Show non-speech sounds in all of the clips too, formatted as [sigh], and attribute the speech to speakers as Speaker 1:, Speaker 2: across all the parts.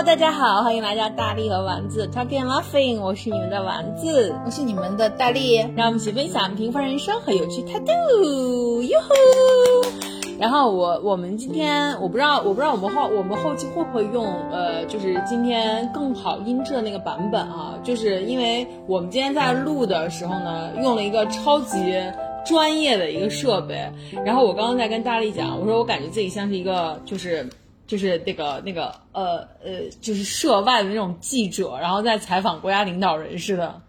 Speaker 1: Hello，大家好，欢迎来到大力和丸子 Talking Laughing，我是你们的丸子，
Speaker 2: 我是你们的大力，
Speaker 1: 让我们一起分享平凡人生和有趣态度，哟吼！然后我我们今天我不知道我不知道我们后我们后期会不会用呃就是今天更好音质的那个版本啊，就是因为我们今天在录的时候呢，用了一个超级专业的一个设备，然后我刚刚在跟大力讲，我说我感觉自己像是一个就是。就是那个那个呃呃，就是涉外的那种记者，然后在采访国家领导人似的。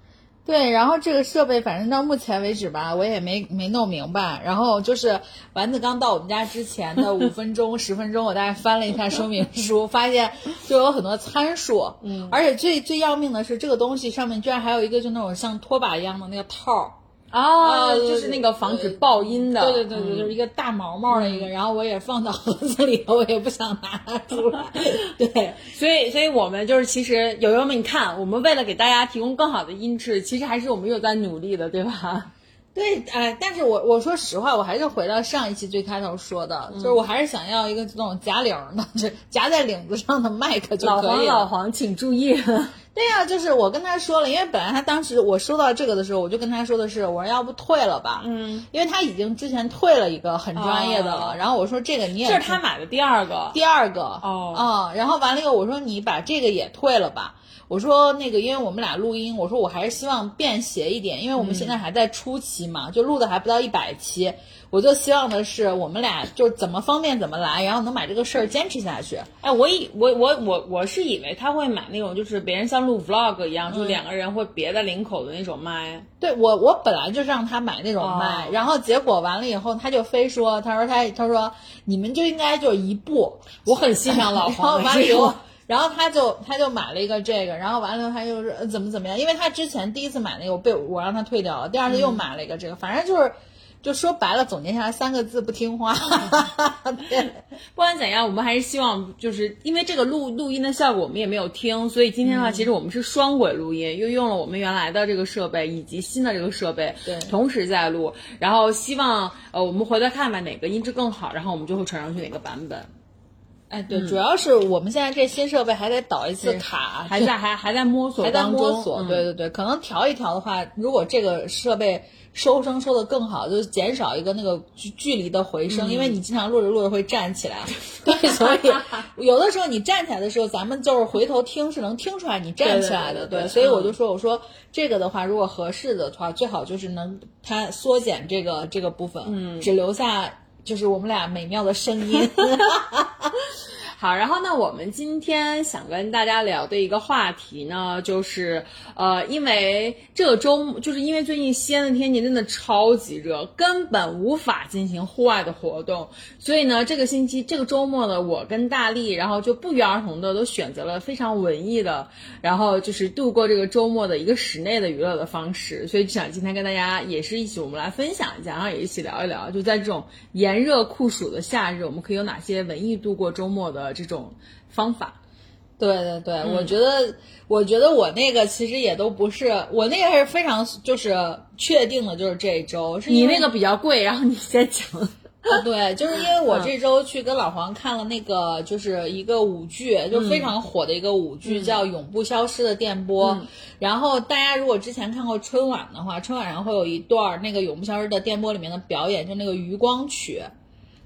Speaker 2: 对，然后这个设备，反正到目前为止吧，我也没没弄明白。然后就是丸子刚到我们家之前的五分钟、十分钟，我大概翻了一下说明书，发现就有很多参数。嗯，而且最最要命的是，这个东西上面居然还有一个就那种像拖把一样的那个套儿。
Speaker 1: 啊，就是那个防止爆音的，
Speaker 2: 对对对对，就是一个大毛毛的一个，然后我也放到盒子里头，我也不想拿它出来。[laughs] 对，
Speaker 1: 所以所以我们就是其实友友们，你看，我们为了给大家提供更好的音质，其实还是我们有在努力的，对吧？
Speaker 2: 对，哎，但是我我说实话，我还是回到上一期最开头说的，就是我还是想要一个这种夹领的，[laughs] 就夹在领子上的麦克就可
Speaker 1: 以。老黄，老黄，请注意。[laughs]
Speaker 2: 对呀，就是我跟他说了，因为本来他当时我收到这个的时候，我就跟他说的是，我说要不退了吧，嗯，因为他已经之前退了一个很专业的了，然后我说这个你也
Speaker 1: 这是他买的第二个，
Speaker 2: 第二个哦，啊，然后完了以后我说你把这个也退了吧。我说那个，因为我们俩录音，我说我还是希望便携一点，因为我们现在还在初期嘛，就录的还不到一百期，我就希望的是我们俩就怎么方便怎么来，然后能把这个事儿坚持下去。
Speaker 1: 哎，我以我我我我是以为他会买那种就是别人像录 vlog 一样，就两个人会别在领口的那种麦。
Speaker 2: 对我我本来就是让他买那种麦，然后结果完了以后他就非说，他说他他说你们就应该就一步，
Speaker 1: 我很欣赏老黄
Speaker 2: 完了以后。然后他就他就买了一个这个，然后完了他又是怎么怎么样？因为他之前第一次买那个我被我让他退掉了，第二次又买了一个这个，反正就是，就说白了总结下来三个字不听话。[laughs]
Speaker 1: 对，不管怎样，我们还是希望就是因为这个录录音的效果我们也没有听，所以今天的话其实我们是双轨录音，又用了我们原来的这个设备以及新的这个设备，
Speaker 2: 对，
Speaker 1: 同时在录，然后希望呃我们回头看看哪个音质更好，然后我们就会传上去哪个版本。
Speaker 2: 哎，对，主要是我们现在这新设备还得导一次卡，
Speaker 1: 还在还还在摸索，
Speaker 2: 还在摸索。对对对，可能调一调的话，如果这个设备收声收的更好，就减少一个那个距距离的回声，因为你经常录着录着会站起来，[laughs] 对，所以有的时候你站起来的时候，咱们就是回头听是能听出来你站起来的，
Speaker 1: 对。
Speaker 2: 所以我就说，我说这个的话，如果合适的话，最好就是能它缩减这个这个部分，嗯，只留下。就是我们俩美妙的声音。[laughs]
Speaker 1: 好，然后呢，我们今天想跟大家聊的一个话题呢，就是呃，因为这个周，就是因为最近西安的天气真的超级热，根本无法进行户外的活动，所以呢，这个星期这个周末呢，我跟大力，然后就不约而同的都选择了非常文艺的，然后就是度过这个周末的一个室内的娱乐的方式，所以就想今天跟大家也是一起，我们来分享一下，然后也一起聊一聊，就在这种炎热酷暑的夏日，我们可以有哪些文艺度过周末的。这种方法，
Speaker 2: 对对对，我觉得，我觉得我那个其实也都不是，我那个还是非常就是确定的，就是这一周。
Speaker 1: 你那个比较贵，然后你先讲。[laughs]
Speaker 2: 对，就是因为我这周去跟老黄看了那个，就是一个舞剧，就非常火的一个舞剧，叫《永不消失的电波》。然后大家如果之前看过春晚的话，春晚上会有一段那个《永不消失的电波》里面的表演，就那个余光曲。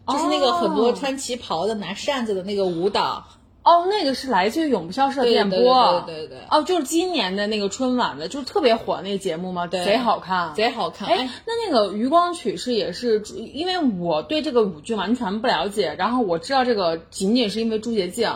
Speaker 2: 就是那个很多穿旗袍的拿扇子的那个舞蹈。
Speaker 1: 哦，那个是来自于永不消失的电波，
Speaker 2: 对对对，
Speaker 1: 哦，就是今年的那个春晚的，就是特别火那个节目吗？贼好看，
Speaker 2: 贼好看。
Speaker 1: 哎，那那个余光曲是也是，因为我对这个舞剧完全不了解，然后我知道这个仅仅是因为朱洁静，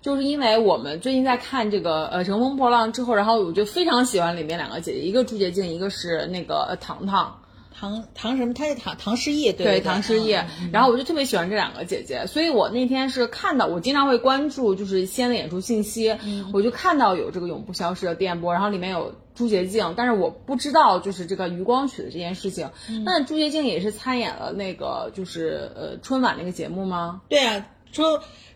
Speaker 1: 就是因为我们最近在看这个呃乘风破浪之后，然后我就非常喜欢里面两个姐姐，一个朱洁静，一个是那个呃糖糖。
Speaker 2: 唐唐什么？他是唐唐诗逸，
Speaker 1: 对唐诗逸。然后我就特别喜欢这两个姐姐，所以我那天是看到，我经常会关注就是西安的演出信息，我就看到有这个永不消失的电波，然后里面有朱洁静，但是我不知道就是这个余光曲的这件事情。那朱洁静也是参演了那个就是呃春晚那个节目吗？
Speaker 2: 对啊，朱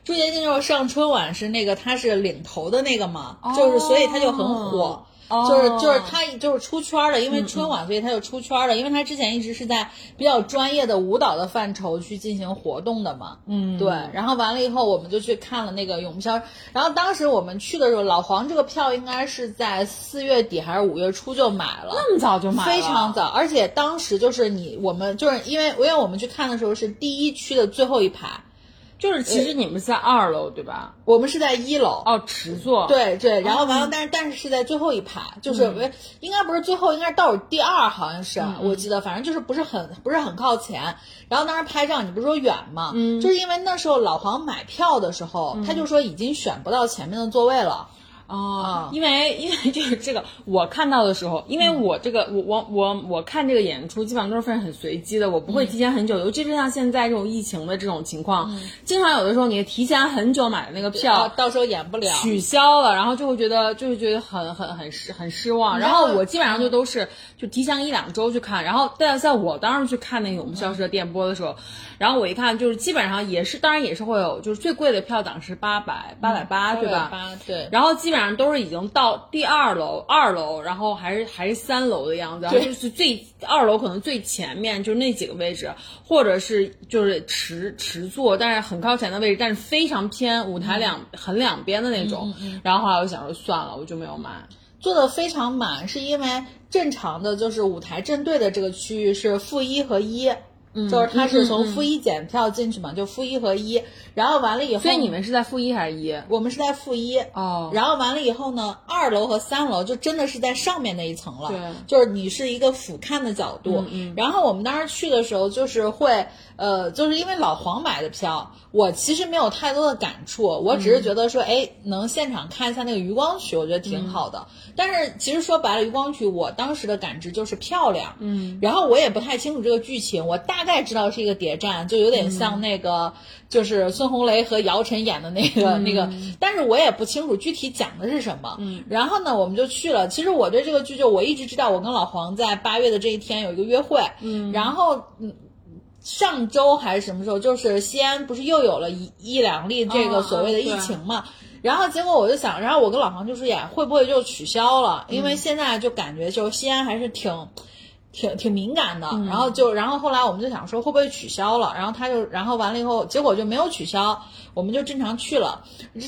Speaker 2: 朱洁静就是上春晚是那个她是领头的那个嘛，就是所以她就很火。就是就是他就是出圈了，因为春晚，所以他就出圈了。因为他之前一直是在比较专业的舞蹈的范畴去进行活动的嘛。
Speaker 1: 嗯，
Speaker 2: 对。然后完了以后，我们就去看了那个《永不消》。然后当时我们去的时候，老黄这个票应该是在四月底还是五月初就买了，
Speaker 1: 那么早就买了，
Speaker 2: 非常早。而且当时就是你我们就是因为因为我们去看的时候是第一区的最后一排。
Speaker 1: 就是其实你们是在二楼对吧？
Speaker 2: 我们是在一楼
Speaker 1: 哦，池座。
Speaker 2: 对对，然后完了，但是但是是在最后一排，就是应该不是最后，应该是倒数第二，好像是我记得，反正就是不是很不是很靠前。然后当时拍照，你不是说远吗？嗯，就是因为那时候老黄买票的时候，他就说已经选不到前面的座位了。
Speaker 1: 哦，因为因为就是这个，我看到的时候，因为我这个我我我我看这个演出基本上都是非常很随机的，我不会提前很久，尤其是像现在这种疫情的这种情况，经常有的时候你提前很久买的那个票，
Speaker 2: 到时候演不了，
Speaker 1: 取消了，然后就会觉得就是觉得很很很失很失望。然后我基本上就都是就提前一两周去看，然后但在我当时去看那个《我们消失的电波》的时候，然后我一看就是基本上也是，当然也是会有，就是最贵的票档是八百八百八，对吧？
Speaker 2: 八对，
Speaker 1: 然后基本上都是已经到第二楼，二楼，然后还是还是三楼的样子，就是最二楼可能最前面就是那几个位置，或者是就是池池座，但是很靠前的位置，但是非常偏舞台两很两边的那种。然后后来我想说算了，我就没有买。
Speaker 2: 坐的非常满，是因为正常的就是舞台正对的这个区域是负一和一。就是他是从负一检票进去嘛，就负一和一，然后完了以后，
Speaker 1: 所以你们是在负一还是一？
Speaker 2: 我们是在负一
Speaker 1: 哦。
Speaker 2: 然后完了以后呢，二楼和三楼就真的是在上面那一层了，
Speaker 1: 对，
Speaker 2: 就是你是一个俯瞰的角度。
Speaker 1: 嗯。
Speaker 2: 然后我们当时去的时候，就是会呃，就是因为老黄买的票，我其实没有太多的感触，我只是觉得说，哎，能现场看一下那个余光曲，我觉得挺好的。但是其实说白了，余光曲我当时的感知就是漂亮，
Speaker 1: 嗯。
Speaker 2: 然后我也不太清楚这个剧情，我大。概知道是一个谍战，就有点像那个，就是孙红雷和姚晨演的那个那个，但是我也不清楚具体讲的是什么。
Speaker 1: 嗯，
Speaker 2: 然后呢，我们就去了。其实我对这个剧就我一直知道，我跟老黄在八月的这一天有一个约会。
Speaker 1: 嗯，
Speaker 2: 然后嗯，上周还是什么时候，就是西安不是又有了一一两例这个所谓的疫情嘛？然后结果我就想，然后我跟老黄就说，呀，会不会就取消了？因为现在就感觉就西安还是挺。挺挺敏感的，然后就，然后后来我们就想说会不会取消了，然后他就，然后完了以后，结果就没有取消。我们就正常去了，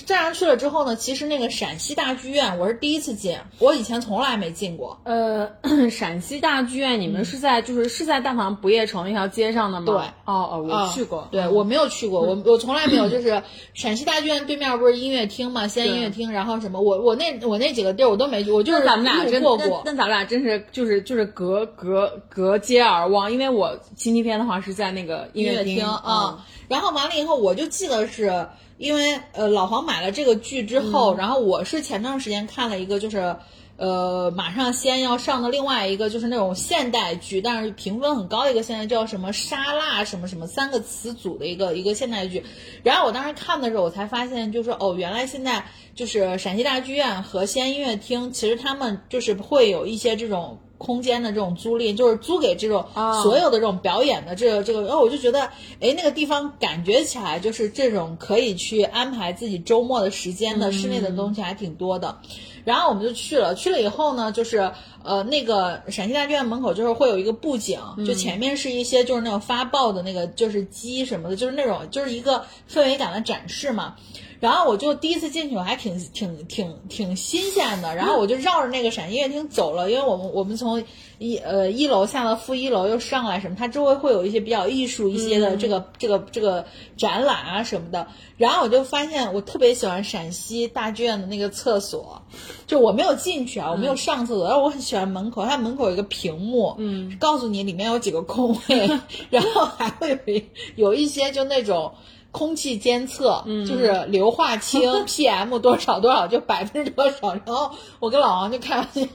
Speaker 2: 正常去了之后呢，其实那个陕西大剧院我是第一次进，我以前从来没进过。
Speaker 1: 呃，[coughs] 陕西大剧院，你们是在就是是在大唐不夜城那条街上的吗？
Speaker 2: 对，
Speaker 1: 哦哦，我去过，
Speaker 2: 对我没有去过，我我从来没有，就是陕西大剧院对面不是音乐厅吗？西安音乐厅，然后什么，我我那我那几个地儿我都没去，我就是
Speaker 1: 咱们俩真
Speaker 2: 过过。
Speaker 1: 那咱们俩真是就是就是隔隔隔街而望，因为我星期天的话是在那个
Speaker 2: 音
Speaker 1: 乐
Speaker 2: 厅啊。然后完了以后，我就记得是因为呃老黄买了这个剧之后，然后我是前段时间看了一个，就是呃马上先要上的另外一个就是那种现代剧，但是评分很高的一个现在叫什么沙拉什么什么三个词组的一个一个现代剧。然后我当时看的时候，我才发现就是哦，原来现在就是陕西大剧院和西安音乐厅，其实他们就是会有一些这种。空间的这种租赁，就是租给这种所有的这种表演的这个这个，然后我就觉得，哎，那个地方感觉起来就是这种可以去安排自己周末的时间的室内的东西还挺多的。然后我们就去了，去了以后呢，就是呃那个陕西大剧院门口就是会有一个布景，就前面是一些就是那种发报的那个就是鸡什么的，就是那种就是一个氛围感的展示嘛。然后我就第一次进去，我还挺挺挺挺新鲜的。然后我就绕着那个陕西音乐厅走了，因为我们我们从一呃一楼下到负一楼又上来什么，它周围会有一些比较艺术一些的这个这个这个展览啊什么的。然后我就发现我特别喜欢陕西大剧院的那个厕所，就我没有进去啊，我没有上厕所，然后我很喜欢门口，它门口有一个屏幕，
Speaker 1: 嗯，
Speaker 2: 告诉你里面有几个空位，[laughs] 然后还会有有一些就那种。空气监测，就是硫化氢 [laughs] PM 多少多少，就百分之多少。然后我跟老王就开玩笑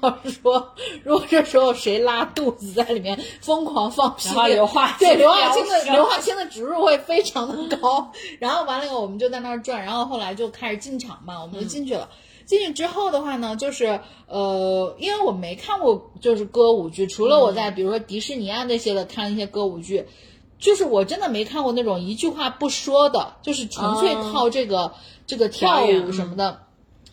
Speaker 2: 说，[laughs] 如果这时候谁拉肚子在里面疯狂放屁，
Speaker 1: 硫化
Speaker 2: 对硫化氢的硫化氢的植入会非常的高。[laughs] 然后完了以后，我们就在那儿转。然后后来就开始进场嘛，我们就进去了。进去之后的话呢，就是呃，因为我没看过就是歌舞剧，除了我在比如说迪士尼啊那些的看一些歌舞剧。就是我真的没看过那种一句话不说的，就是纯粹靠这个这个跳舞什么的，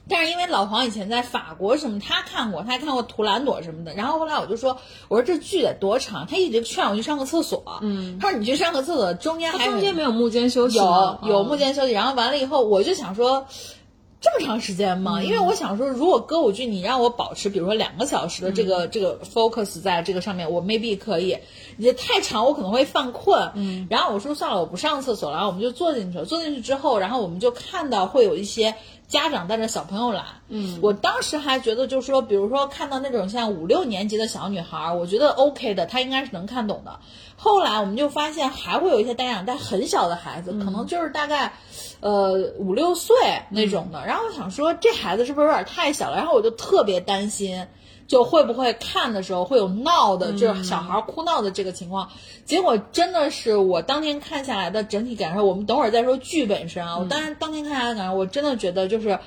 Speaker 2: 但是因为老黄以前在法国什么，他看过，他还看过《图兰朵》什么的。然后后来我就说，我说这剧得多长？他一直劝我去上个厕所。嗯，他说你去上个厕所，中间还
Speaker 1: 中间没有幕间休息
Speaker 2: 有？有
Speaker 1: 嗯
Speaker 2: 幕间休息。然后完了以后，我就想说。这么长时间吗？因为我想说，如果歌舞剧你让我保持，比如说两个小时的这个、这个 focus 在这个上面，我 maybe 可以。你太长，我可能会犯困。嗯，然后我说算了，我不上厕所了，然后我们就坐进去了。坐进去之后，然后我们就看到会有一些家长带着小朋友来。嗯，我当时还觉得，就是说，比如说看到那种像五六年级的小女孩，我觉得 OK 的，她应该是能看懂的。后来我们就发现，还会有一些家长带很小的孩子，可能就是大概。呃，五六岁那种的，然后我想说这孩子是不是有点太小了？然后我就特别担心，就会不会看的时候会有闹的，就是小孩哭闹的这个情况。结果真的是我当天看下来的整体感受，我们等会儿再说剧本身啊。我当然当天看下来的感受，我真的觉得就是。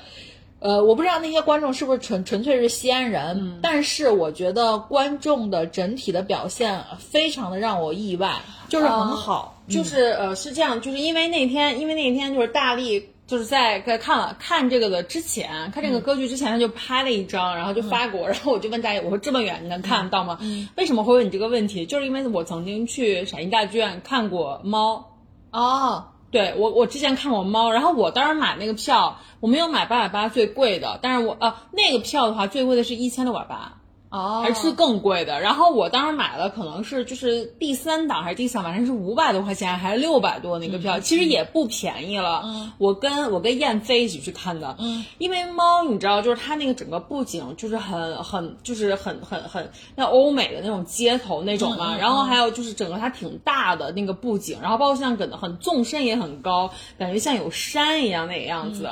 Speaker 2: 呃，我不知道那些观众是不是纯纯粹是西安人，但是我觉得观众的整体的表现非常的让我意外，就是很好。
Speaker 1: 就是呃是这样，就是因为那天，因为那天就是大力就是在在看了看这个的之前，看这个歌剧之前，他就拍了一张，然后就发给我，然后我就问大力，我说这么远你能看得到吗？为什么会问你这个问题？就是因为我曾经去陕西大剧院看过猫。
Speaker 2: 哦，
Speaker 1: 对我，我之前看过猫，然后我当时买那个票，我没有买八百八最贵的，但是我呃那个票的话，最贵的是一千六百八。
Speaker 2: 哦，
Speaker 1: 还是更贵的。然后我当时买了，可能是就是第三档还是第三，反正是五百多块钱，还是六百多那个票，其实也不便宜了。
Speaker 2: 嗯，
Speaker 1: 我跟我跟燕飞一起去看的。
Speaker 2: 嗯，
Speaker 1: 因为猫，你知道，就是它那个整个布景就是很很就是很很很那欧美的那种街头那种嘛。然后还有就是整个它挺大的那个布景，然后包括像很很纵深也很高，感觉像有山一样那个样子。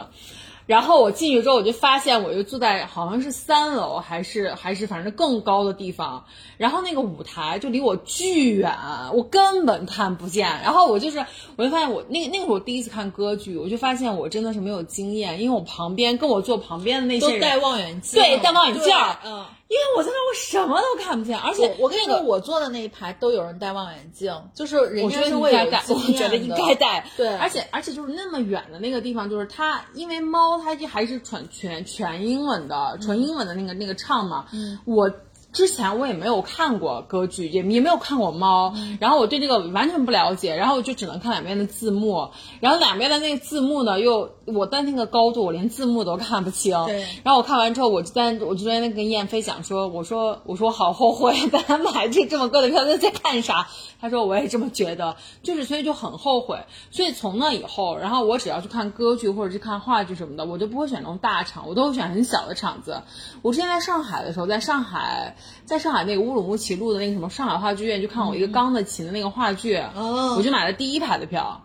Speaker 1: 然后我进去之后，我就发现我就坐在好像是三楼，还是还是反正更高的地方。然后那个舞台就离我巨远，我根本看不见。然后我就是，我就发现我那那个是我第一次看歌剧，我就发现我真的是没有经验，因为我旁边跟我坐旁边的那些人
Speaker 2: 都戴望远镜，
Speaker 1: 对戴望远镜儿
Speaker 2: 嗯。
Speaker 1: 因为我在那我什么都看不见，而且
Speaker 2: 我我跟你说，我坐的那一排都有人戴望远镜，就是人家是
Speaker 1: 该戴，
Speaker 2: 有
Speaker 1: 我觉得应该戴。
Speaker 2: 对
Speaker 1: 而且而且就是那么远的那个地方，就是它，因为猫它就还是全全全英文的，纯英文的那个那个唱嘛。嗯，我。之前我也没有看过歌剧，也也没有看过猫，然后我对这个完全不了解，然后我就只能看两边的字幕，然后两边的那个字幕呢，又我在那个高度，我连字幕都看不清。
Speaker 2: 对
Speaker 1: 然后我看完之后，我就在我就在那跟燕飞讲说，我说我说我好后悔，[laughs] 本来买这这么贵的票在在看啥？他说我也这么觉得，就是所以就很后悔。所以从那以后，然后我只要去看歌剧或者是看话剧什么的，我就不会选那种大场，我都会选很小的场子。我之前在上海的时候，在上海，在上海那个乌鲁木齐路的那个什么上海话剧院，就看我一个钢的琴的那个话剧，
Speaker 2: 哦
Speaker 1: 我就买了第一排的票。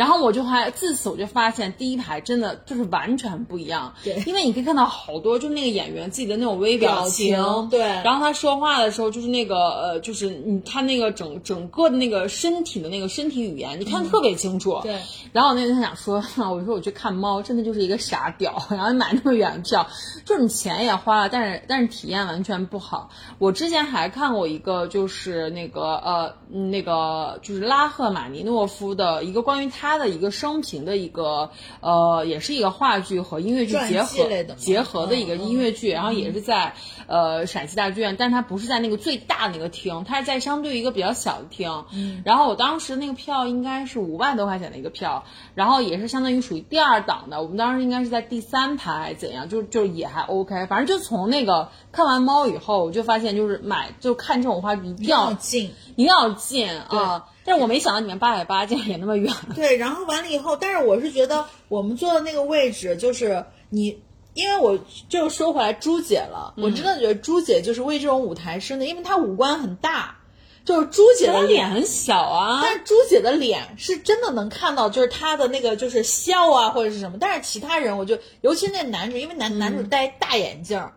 Speaker 1: 然后我就还自此我就发现第一排真的就是完全不一样，
Speaker 2: 对
Speaker 1: 因为你可以看到好多就那个演员自己的那种微表
Speaker 2: 表情对
Speaker 1: 然后他说话的时候就是那个呃，就是你他那个整整个的那个身体的那个身体语言，你看得特别清楚。
Speaker 2: 对。
Speaker 1: 然后我那天想说，[laughs] 我说我去看猫，真的就是一个傻屌，[laughs] 然后买那么远的票，就是你钱也花了，但是但是体验完全不好。我之前还看过一个，就是那个呃嗯那个就是拉赫玛尼诺夫的一个关于他的一个生平的一个呃，也是一个话剧和音乐剧结合
Speaker 2: 的
Speaker 1: 结合的一个
Speaker 2: 嗯
Speaker 1: 音乐剧，然后也是在呃陕西大剧院，但它不是在那个最大的那个厅，它是在相对于一个比较小的厅。嗯，然后我当时那个票应该是五万多块钱的一个票，然后也是相当于属于第二档的，我们当时应该是在第三排怎样，就就也还 OK，反正就从那个看完猫以后，我就发现就是买就看这种话剧一定要
Speaker 2: 要近。
Speaker 1: 一定要近啊。但是我没想到你们八百八竟然也那么远。
Speaker 2: 对，然后完了以后，但是我是觉得我们坐的那个位置，就是你，因为我就说回来朱姐了，我真的觉得朱姐就是为这种舞台生的，因为她五官很大，就是朱姐的
Speaker 1: 脸很小啊，
Speaker 2: 但是朱姐的脸是真的能看到，就是她的那个就是笑啊或者是什么，但是其他人我就，尤其那男主，因为男男主戴大眼镜儿。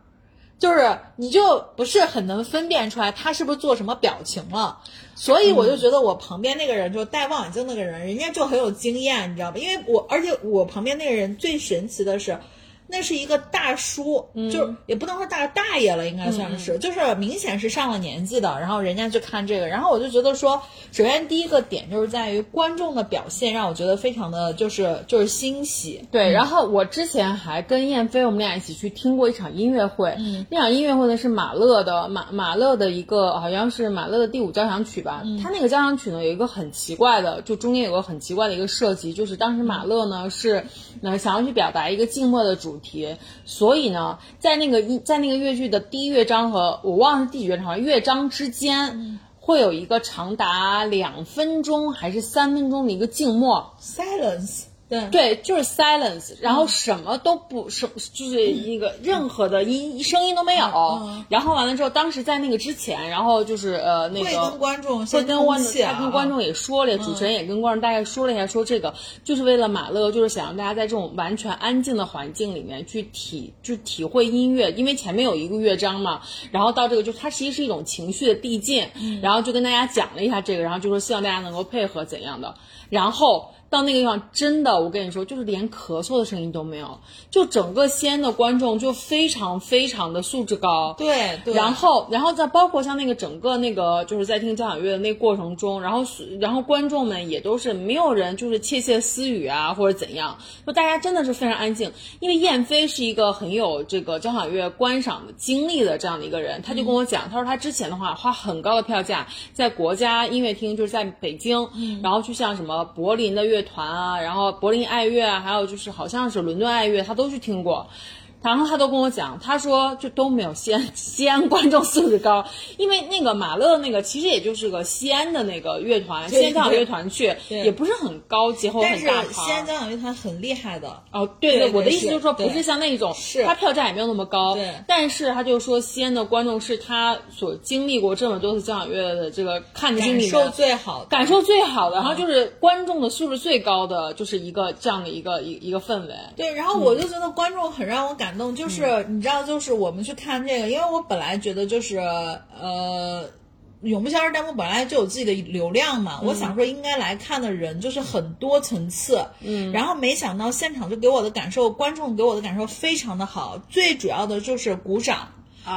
Speaker 2: 就是你就不是很能分辨出来他是不是做什么表情了，所以我就觉得我旁边那个人就戴望远镜那个人，人家就很有经验，你知道吧？因为我而且我旁边那个人最神奇的是，那是一个大叔，就是也不能说大大爷了，应该算是，就是明显是上了年纪的。然后人家去看这个，然后我就觉得说，首先第一个点就是在于观众的表现让我觉得非常的就是就是欣喜。
Speaker 1: 对，然后我之前还跟燕飞我们俩一起去听过一场音乐会，
Speaker 2: 嗯。
Speaker 1: 那场音乐会呢是马勒的马马勒的一个好像是马勒的第五交响曲吧，
Speaker 2: 嗯。
Speaker 1: 他那个交响曲呢有一个很奇怪的，就中间有个很奇怪的一个设计，就是当时马勒呢是呃想要去表达一个静默的主题，所以呢在那个一在那个乐剧的第一乐章和我忘了是第几乐章，乐章之间。
Speaker 2: 嗯。
Speaker 1: 会有一个长达两分钟还是三分钟的一个静默
Speaker 2: ，Silence，对。
Speaker 1: 对，就是 silence，然
Speaker 2: 嗯
Speaker 1: 后什么都不什，就是一个任何的音声音都没有。
Speaker 2: 嗯
Speaker 1: 然后完了之后，当时在那个之前，然后就是呃那个
Speaker 2: 会
Speaker 1: 个
Speaker 2: 跟观众
Speaker 1: 会
Speaker 2: 先
Speaker 1: 跟观众，
Speaker 2: 啊。
Speaker 1: 他跟观众也说了，主持人也跟观众大概说了一下，说这个就是为了马勒，就是想让大家在这种完全安静的环境里面去体，就体会音乐，因为前面有一个乐章嘛，然后到这个就它其实是一种情绪的递进，然后就跟大家讲了一下这个，然后就说希望大家能够配合怎样的，然后。到那个地方，真的，我跟你说，就是连咳嗽的声音都没有，就整个西安的观众就非常非常的素质高，
Speaker 2: 对对，
Speaker 1: 然后，然后再包括像那个整个那个就是在听交响乐的那个过程中，然后然后观众们也都是没有人就是窃窃私语啊或者怎样，就大家真的是非常安静。因为燕飞是一个很有这个交响乐观赏的经历的这样的一个人，他就跟我讲，他说他之前的话花很高的票价在国家音乐厅，就是在北京，然后去像什么柏林的乐团啊，然后柏林爱乐啊，还有就是好像是伦敦爱乐，他都去听过。然后他都跟我讲，他说就都没有西安西安观众素质高，[laughs] 因为那个马勒那个其实也就是个西安的那个乐团，西安交响乐团去，也不是很高级或者
Speaker 2: 但是
Speaker 1: 很大
Speaker 2: 西安。交响乐团很厉害的，
Speaker 1: 哦，对
Speaker 2: 对对
Speaker 1: 我的意思就是说，不是像那种，
Speaker 2: 是。
Speaker 1: 他票价也没有那么高，
Speaker 2: 对。
Speaker 1: 但是他就说西安的观众是他所经历过这么多次交响乐的这个看的经历
Speaker 2: 感受最好的，
Speaker 1: 感受最好的，然后就是观众的素质最高的，就是一个这样的一个一一个氛围。
Speaker 2: 对，然后我就觉得观众很让我感动，就是、你知道，就是我们去看这个，因为我本来觉得就是呃。永不消失弹幕本来就有自己的流量嘛，我想说应该来看的人就是很多层次，嗯，然后没想到现场就给我的感受，观众给我的感受非常的好，最主要的就是鼓掌，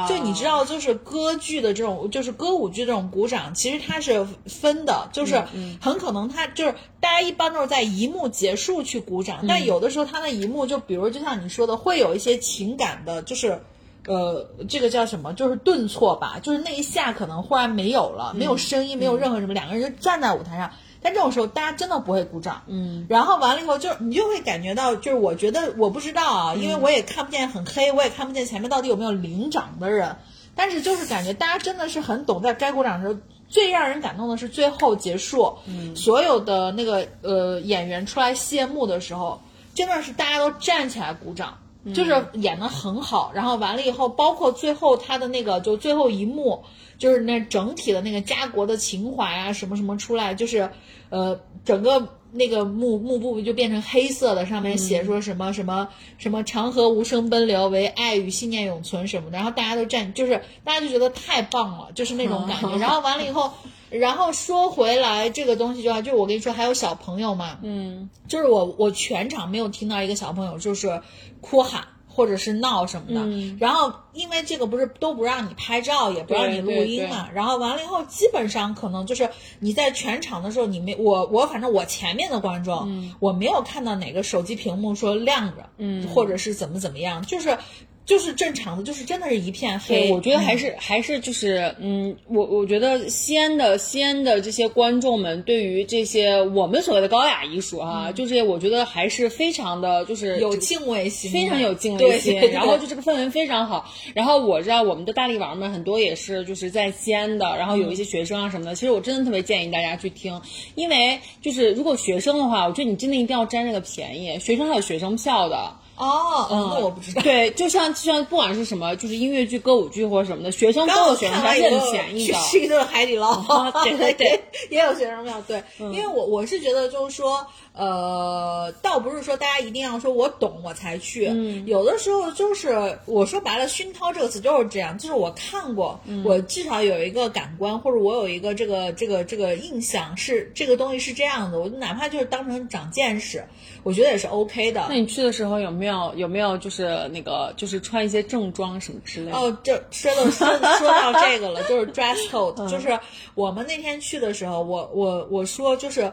Speaker 2: 就你知道，就是歌剧的这种，就是歌舞剧这种鼓掌，其实它是分的，就是很可能它就是大家一般都是在一幕结束去鼓掌，但有的时候它那一幕就比如就像你说的，会有一些情感的，就是。呃，这个叫什么？就是顿挫吧，就是那一下可能忽然没有了，没有声音，没有任何什么，两个人就站在舞台上。但这种时候，大家真的不会鼓掌，嗯，然后完了以后，就你就会感觉到，就是我觉得我不知道啊，因为我也看不见很黑，我也看不见前面到底有没有领掌的人，但是就是感觉大家真的是很懂，在该鼓掌的时候，最让人感动的是最后结束，嗯，所有的那个呃演员出来谢幕的时候，真的是大家都站起来鼓掌。就是演的很好，然后完了以后，包括最后他的那个就最后一幕，就是那整体的那个家国的情怀啊，什么什么出来，就是呃整个那个幕幕布就变成黑色的，上面写说什么什么什么长河无声奔流，唯爱与信念永存什么的，然后大家都站，就是大家就觉得太棒了，就是那种感觉。[laughs] 然后完了以后，然后说回来这个东西就要，就我跟你说，还有小朋友嘛，
Speaker 1: 嗯，
Speaker 2: 就是我我全场没有听到一个小朋友就是哭喊。或者是闹什么的，
Speaker 1: 嗯。
Speaker 2: 然后因为这个不是都不让你拍照，也不让你录音嘛，然后完了以后，基本上可能就是你在全场的时候，你没我我反正我前面的观众，
Speaker 1: 嗯。
Speaker 2: 我没有看到哪个手机屏幕说亮着，
Speaker 1: 嗯。
Speaker 2: 或者是怎么怎么样，就是就是正常的，就是真的是一片黑。
Speaker 1: 我觉得还
Speaker 2: 嗯
Speaker 1: 是、还是就是，嗯，我我觉得西安的西安的这些观众们对于这些我们所谓的高雅艺术啊，就这些，我觉得还是非常的就是
Speaker 2: 嗯有敬畏心，
Speaker 1: 非常有敬畏心，然后就这个氛围非常好。然后我知道我们的大力丸们很多也是就是在西安的，然后有一些学生啊什么的。其实我真的特别建议大家去听，因为就是如果学生的话，我觉得你真的一定要占这个便宜，学生还有学生票的。
Speaker 2: 哦，嗯，那我不知道。
Speaker 1: 对，就像就像不管是什么，就是音乐剧、歌舞剧或者什么的，学生都有学生票，便宜的。
Speaker 2: 去吃一顿海底捞，
Speaker 1: 对 [laughs] 对对，[laughs]
Speaker 2: 也有学生票。对，因为我我是觉得就是说，呃，倒不是说大家一定要说我懂我才去，有的时候就是我说白了，熏陶这个词就是这样，就是我看过，我至少有一个感官，或者我有一个这个这个这个印象是这个东西是这样的，我哪怕就是当成长见识，我觉得也是 OK 的
Speaker 1: 那。你去的时候有没没有有没有就是那个就是穿一些正装什么之类的？
Speaker 2: 哦，这说到说说到这个了，就是 dress code，[laughs] 就是我们那天去的时候，我我我说就是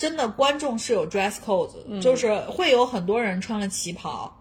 Speaker 2: 真的观众是有 dress code，、就是会有很多人穿了旗袍。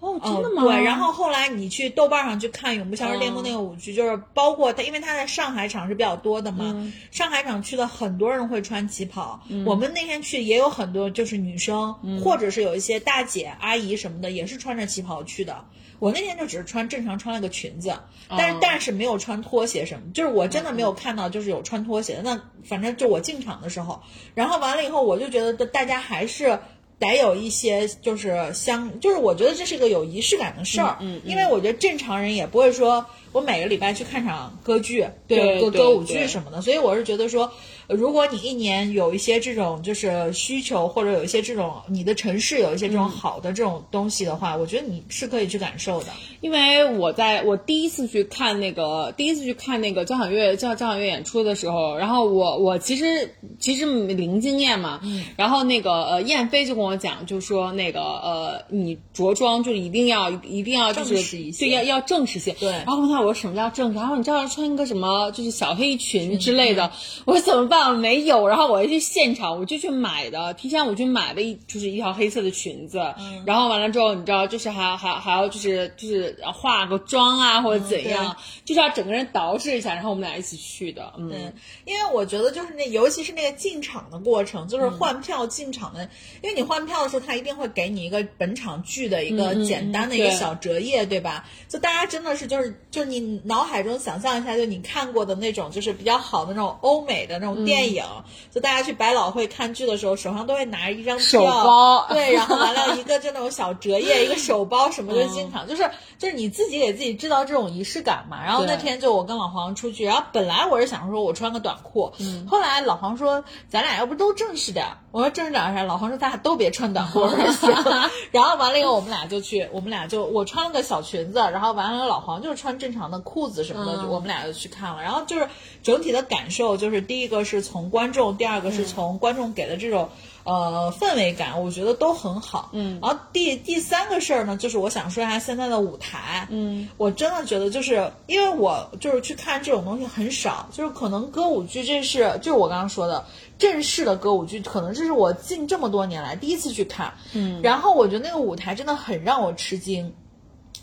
Speaker 1: 哦，
Speaker 2: 嗯
Speaker 1: 真的吗？
Speaker 2: 对，然后后来你去豆瓣上去看《永不消失巅峰》那个舞剧，就是包括他，因为他在上海场是比较多的嘛，上海场去的很多人会穿旗袍。我们那天去也有很多就是女生，或者是有一些大姐、阿姨什么的，也是穿着旗袍去的。我那天就只是穿正常穿了个裙子，但是、
Speaker 1: 哦
Speaker 2: 但是没有穿拖鞋什么，就是我真的没有看到就是有穿拖鞋的。那反正就我进场的时候，然后完了以后，我就觉得大家还是。得有一些就是相，就是我觉得这是个有仪式感的事儿，
Speaker 1: 嗯嗯
Speaker 2: 因为我觉得正常人也不会说我每个礼拜去看场歌剧，
Speaker 1: 对歌
Speaker 2: 歌舞剧什么的，所以我是觉得说，呃如果你一年有一些这种就是需求，或者有一些这种你的城市有一些这种好的这种东西的话，我觉得你是可以去感受的。
Speaker 1: 因为我在我第一次去看那个第一次去看那个交响乐交交响乐演出的时候，然后我我其实其实零经验嘛，嗯，然后那个呃燕飞就跟我讲，就说那个呃你着装就一定要一定要就是对要要正式些，
Speaker 2: 对。
Speaker 1: 然后问他我说什么叫正常，然后你知道穿一个什么就是小黑裙之类的，我说怎么办？没有，然后我一去现场我就去买的，提前我去买了一就是一条黑色的裙子，然后完了之后你知道就是还还还要就是就是化个妆啊或者怎样，就是要整个人捯饬一下，然后我们俩一起去的，嗯，
Speaker 2: 嗯，因为我觉得就是那，尤其是那个进场的过程，就是换票进场的，因为你换票的时候，他一定会给你一个本场剧的一个简单的一个小折页，对吧？就大家真的是就是就是你脑海中想象一下，就你看过的那种就是比较好的那种欧美的那种电影，就大家去百老汇看剧的时候，手上都会拿着一张票
Speaker 1: 手包
Speaker 2: 对，然后完了一个就那种小折页，一个手包什么的进场，就是就是你自己给自己制造这种仪式感嘛。然后那天就我跟老黄出去，然后本来我是想说我穿个短裤，后来老黄说咱俩要不都正式点儿，我说正式点儿啥？老黄说咱俩都别穿短裤，我说行。[laughs] 然后完了以后我们俩就去，我们俩就我穿了个小裙子，然后完了老黄就是穿正常的裤子什么的，
Speaker 1: 嗯。
Speaker 2: 就我们俩就去看了。然后就是整体的感受，就是第一个是从观众，第二个是从观众给的这种。呃，氛围感我觉得都很好，嗯，然后第第三个事儿呢，就是我想说一下现在的舞台，嗯，我真的觉得就是因为我就是去看这种东西很少，就是可能歌舞剧这是就是我刚刚说的正式的歌舞剧，可能这是我近这么多年来第一次去看，嗯，然后我觉得那个舞台真的很让我吃惊，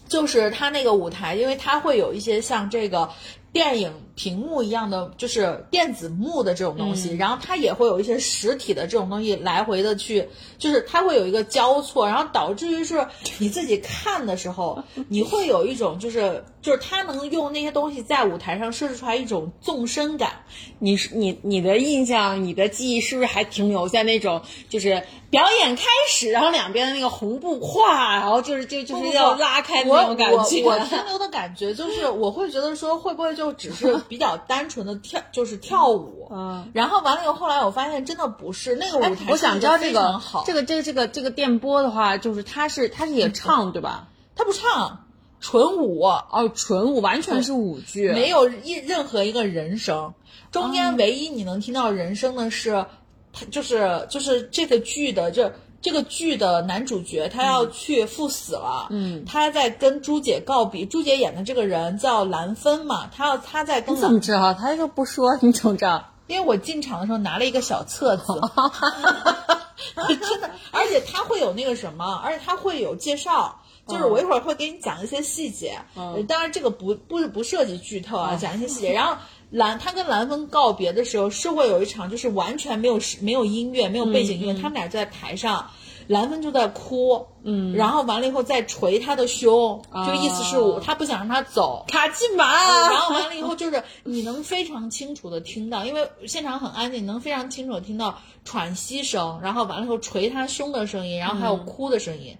Speaker 2: 就是他那个舞台，因为他会有一些像这个电影屏幕一样的，就是电子幕的这种东西，然后它也会有一些实体的这种东西来回的去，就是它会有一个交错，然后导致于是你自己看的时候，[laughs] 你会有一种就是就是它能用那些东西在舞台上设置出来一种纵深感，
Speaker 1: 你是你你的印象，你的记忆是不是还停留在那种就是表演开始，然后两边的那个红布画，然后就是就就是要拉开的那种感觉？
Speaker 2: 我我我停留的感觉就是，我会觉得说，会不会就只是比较单纯的跳，就是跳舞。
Speaker 1: 嗯。
Speaker 2: 然后完了以后，后来我发现真的不是那个舞台，
Speaker 1: 我想知道这个
Speaker 2: 好，
Speaker 1: 这个这个这个这个电波的话，就是他是他是也唱对吧？
Speaker 2: 他不唱，纯舞，
Speaker 1: 哦，纯舞，完全是舞剧，
Speaker 2: 没有一任何一个人声，中间唯一你能听到人声的是，他就是就是这个剧的这。这个剧的男主角他要去赴死了，
Speaker 1: 嗯，
Speaker 2: 他在跟朱姐告别。朱姐演的这个人叫兰芬嘛，他要他在跟
Speaker 1: 你怎么知道？他又不说，你怎么知道？
Speaker 2: 因为我进场的时候拿了一个小册子，[laughs] 真的，而且他会有那个什么，而且他会有介绍，就是我一会儿会给你讲一些细节，
Speaker 1: 嗯
Speaker 2: 当然这个不不不涉及剧透啊，讲一些细节。然后兰他跟蓝芬告别的时候是会有一场就是完全没有没有音乐没有背景音乐，他们俩就在台上。兰芬就在哭，嗯，然后完了以后再捶他的胸，就意思是我他不想让他走，
Speaker 1: 卡进马，
Speaker 2: 然后完了以后 [laughs] 就是你能非常清楚的听到，因为现场很安静，你能非常清楚的听到喘息声，然后完了以后捶他胸的声音，然后还有哭的声音。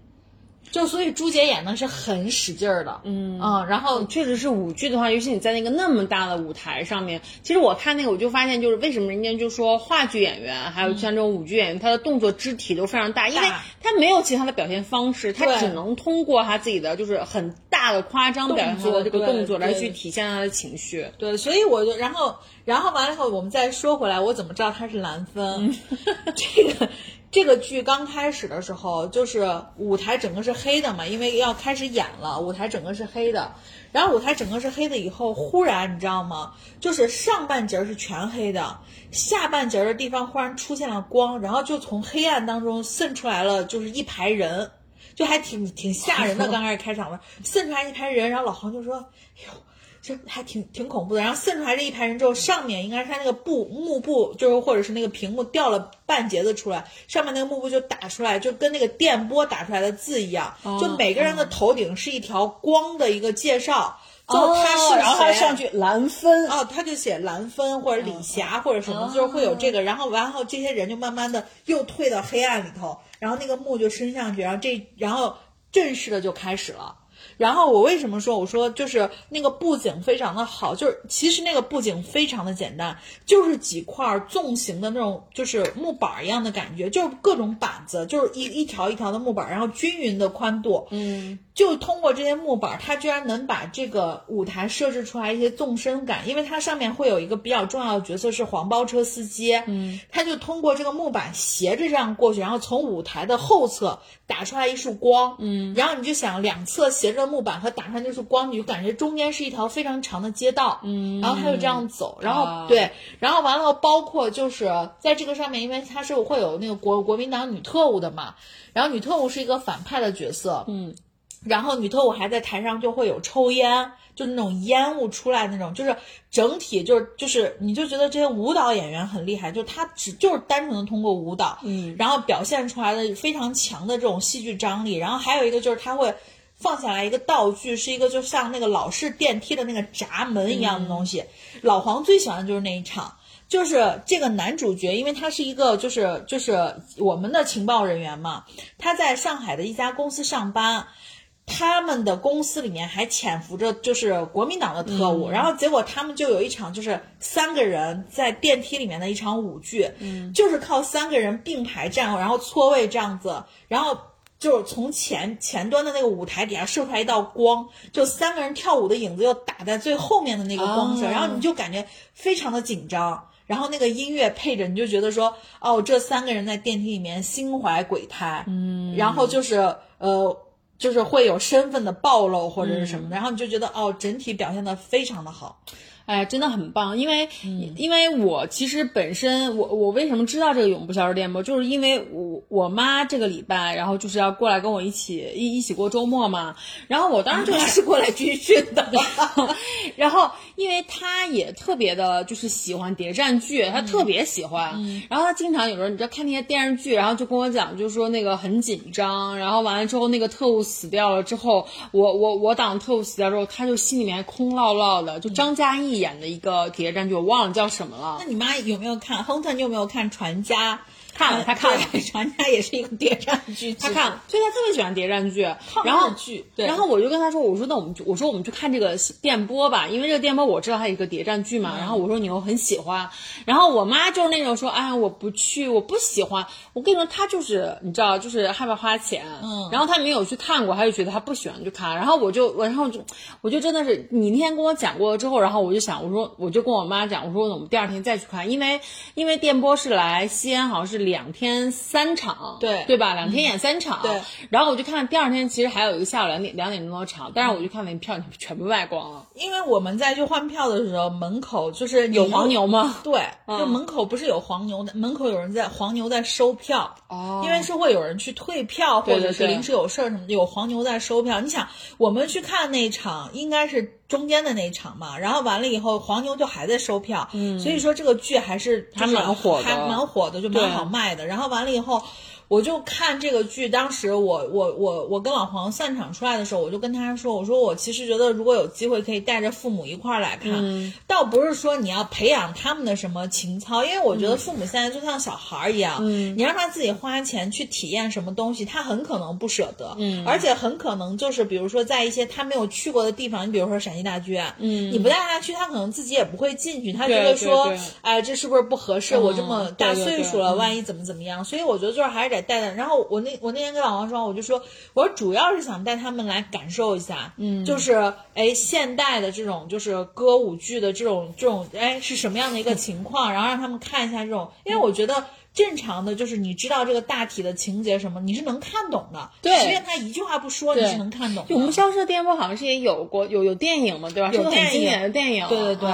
Speaker 2: 就所以朱姐演的是很使劲儿的，嗯。然后
Speaker 1: 确实是舞剧的话，尤其你在那个那么大的舞台上面，其实我看那个我就发现，就是为什么人家就说话剧演员还有像这种舞剧演员，他的动作肢体都非常大，因为他没有其他的表现方式，他只能通过他自己的就是很大大的夸张表现他的这个
Speaker 2: 动作
Speaker 1: 来去体现他的情绪。
Speaker 2: 对，所以我就然后然后完了以后，我们再说回来，我怎么知道他是蓝分？[laughs] 这个这个剧刚开始的时候，就是舞台整个是黑的嘛，因为要开始演了，舞台整个是黑的。然后舞台整个是黑的以后，忽然你知道吗？就是上半截儿是全黑的，下半截儿的地方忽然出现了光，然后就从黑暗当中渗出来了，就是一排人。就还挺挺吓人的，[laughs] 刚开始开场的，渗出来一排人，然后老黄就说：“哎呦，这还挺挺恐怖的。”然后渗出来这一排人之后，上面应该是他那个布幕布，就是或者是那个屏幕掉了半截子出来，上面那个幕布就打出来，就跟那个电波打出来的字一样，就每个人的头顶是一条光的一个介绍，就他是谁，
Speaker 1: 然后他上去兰芬，
Speaker 2: 哦，他就写兰芬或者李霞或者什么，就是会有这个，然后完后这些人就慢慢的又退到黑暗里头，然后那个幕就升上去，然后这然后正式的就开始了。然后我为什么说我说就是那个布景非常的好，就是其实那个布景非常的简单，就是几块纵形的那种就是木板一样的感觉，就是各种板子，就是一一条一条的木板，然后均匀的宽度，
Speaker 1: 嗯，
Speaker 2: 就通过这些木板，它居然能把这个舞台设置出来一些纵深感，因为它上面会有一个比较重要的角色是黄包车司机，嗯，他就通过这个木板斜着这样过去，然后从舞台的后侧打出来一束光，嗯，然后你就想两侧斜着的木板和打出来那束光，你就感觉中间是一条非常长的街道，嗯，然后他就这样走，然后、
Speaker 1: 啊
Speaker 2: 对，然后完了包括就是在这个上面，因为它是会有那个国国民党女特务的嘛，然后女特务是一个反派的角色，
Speaker 1: 嗯。
Speaker 2: 然后女特务还在台上就会有抽烟，就是那种烟雾出来那种，就是整体就是就是你就觉得这些舞蹈演员很厉害，就是他只就是单纯的通过舞蹈，
Speaker 1: 嗯，
Speaker 2: 然后表现出来的非常强的这种戏剧张力。然后还有一个就是他会放下来一个道具，是一个就像那个老式电梯的那个闸门一样的东西。老黄最喜欢的就是那一场。就是这个男主角，因为他是一个就是就是我们的情报人员嘛，他在上海的一家公司上班，他们的公司里面还潜伏着就是国民党的特务，然后结果他们就有一场就是三个人在电梯里面的一场舞剧，嗯，就是靠三个人并排站，然后错位这样子，然后。就是从前前端的那个舞台底下射出来一道光，就三个人跳舞的影子又打在最后面的那个光上，
Speaker 1: 哦
Speaker 2: 然后你就感觉非常的紧张。然后那个音乐配着，你就觉得说，哦，这三个人在电梯里面心怀鬼胎，嗯，然后就是呃，就是会有身份的暴露或者是什么的，然后你就觉得哦，整体表现的非常的好。
Speaker 1: 哎，真的很棒，因为、
Speaker 2: 嗯。
Speaker 1: 因为我其实本身我我为什么知道这个永不消失电波，就是因为我我妈这个礼拜，然后就是要过来跟我一起一一起过周末嘛，然后我当时就
Speaker 2: 他是过来军训的，[laughs]
Speaker 1: 然后因为她也特别的就是喜欢谍战剧，她特别喜欢，然后她经常有时候你知道看那些电视剧，然后就跟我讲，就说那个很紧张，然后完了之后那个特务死掉了之后，我我我党特务死掉之后，她就心里面空落落的，就张嘉译演的一个谍战剧，我忘了叫什么了
Speaker 2: 那。你妈有没有看？亨特，你有没有看《传家》？
Speaker 1: 看了他看了。
Speaker 2: 对传家》[laughs] 也是一个谍战剧，
Speaker 1: 他看了，所以他特别喜欢谍战剧，
Speaker 2: 抗
Speaker 1: 然后
Speaker 2: 日剧对。
Speaker 1: 然后我就跟他说，我说那我们就我说我们去看这个电波吧，因为这个电波我知道它有一个谍战剧嘛，然后我说你又很喜欢，然后我妈就是那种说，哎呀我不去，我不喜欢，我跟你说她就是你知道就是害怕花钱，
Speaker 2: 嗯。
Speaker 1: 然后她没有去看过，她就觉得她不喜欢去看，然后我就我然后就我就真的是你那天跟我讲过之后，然后我就想我说我就跟我妈讲，我说我们第二天再去看，因为因为电波是来西安好像是两天三场，
Speaker 2: 对
Speaker 1: 对吧？两天演三场，
Speaker 2: 对。
Speaker 1: 然后我就看第二天，其实还有一个下午两点两点钟的场，但是我就看那票全部卖光了。
Speaker 2: 因为我们在去换票的时候，门口就是
Speaker 1: 有黄牛吗？
Speaker 2: 对，
Speaker 1: 嗯
Speaker 2: 就门口不是有黄牛的，门口有人在黄牛在收票。
Speaker 1: 哦
Speaker 2: 因为是会有人去退票，或者是临时有事儿什么的，有黄牛在收票。你想，我们去看那场应该是中间的那一场嘛，然后完了以后，黄牛就还在收票，嗯，所以说这个剧还是
Speaker 1: 还
Speaker 2: 就是
Speaker 1: 蛮火的
Speaker 2: 还蛮火的，就蛮好卖的。然后完了以后。我就看这个剧，当时我我我我跟老黄散场出来的时候，我就跟他说，我说我其实觉得如果有机会可以带着父母一块儿来看，
Speaker 1: 嗯。
Speaker 2: 倒不是说你要培养他们的什么情操，因为我觉得父母现在就像小孩儿一样，
Speaker 1: 嗯。
Speaker 2: 你让他自己花钱去体验什么东西，他很可能不舍得，
Speaker 1: 嗯。
Speaker 2: 而且很可能就是比如说在一些他没有去过的地方，你比如说陕西大剧院，
Speaker 1: 嗯。
Speaker 2: 你不带他去，他可能自己也不会进去，他觉得说
Speaker 1: 对。对，
Speaker 2: 哎，这是不是不合适？
Speaker 1: 嗯
Speaker 2: 我这么大岁数了，
Speaker 1: 嗯。
Speaker 2: 万一怎么怎么样？所以我觉得就是还是得得带带。然后我那我那天跟老王说，我就说，我说主要是想带他们来感受一下，嗯，就是哎现代的这种就是歌舞剧的这种这种哎是什么样的一个情况，然后让他们看一下这种，因为我觉得。正常的就是你知道这个大体的情节什么，你是能看懂的。
Speaker 1: 对，
Speaker 2: 即便他一句话不说，你是能看懂。
Speaker 1: 我们消失的颠簸好像是也有过有有电影嘛，对吧？
Speaker 2: 有
Speaker 1: 很经典的电影。
Speaker 2: 对对对。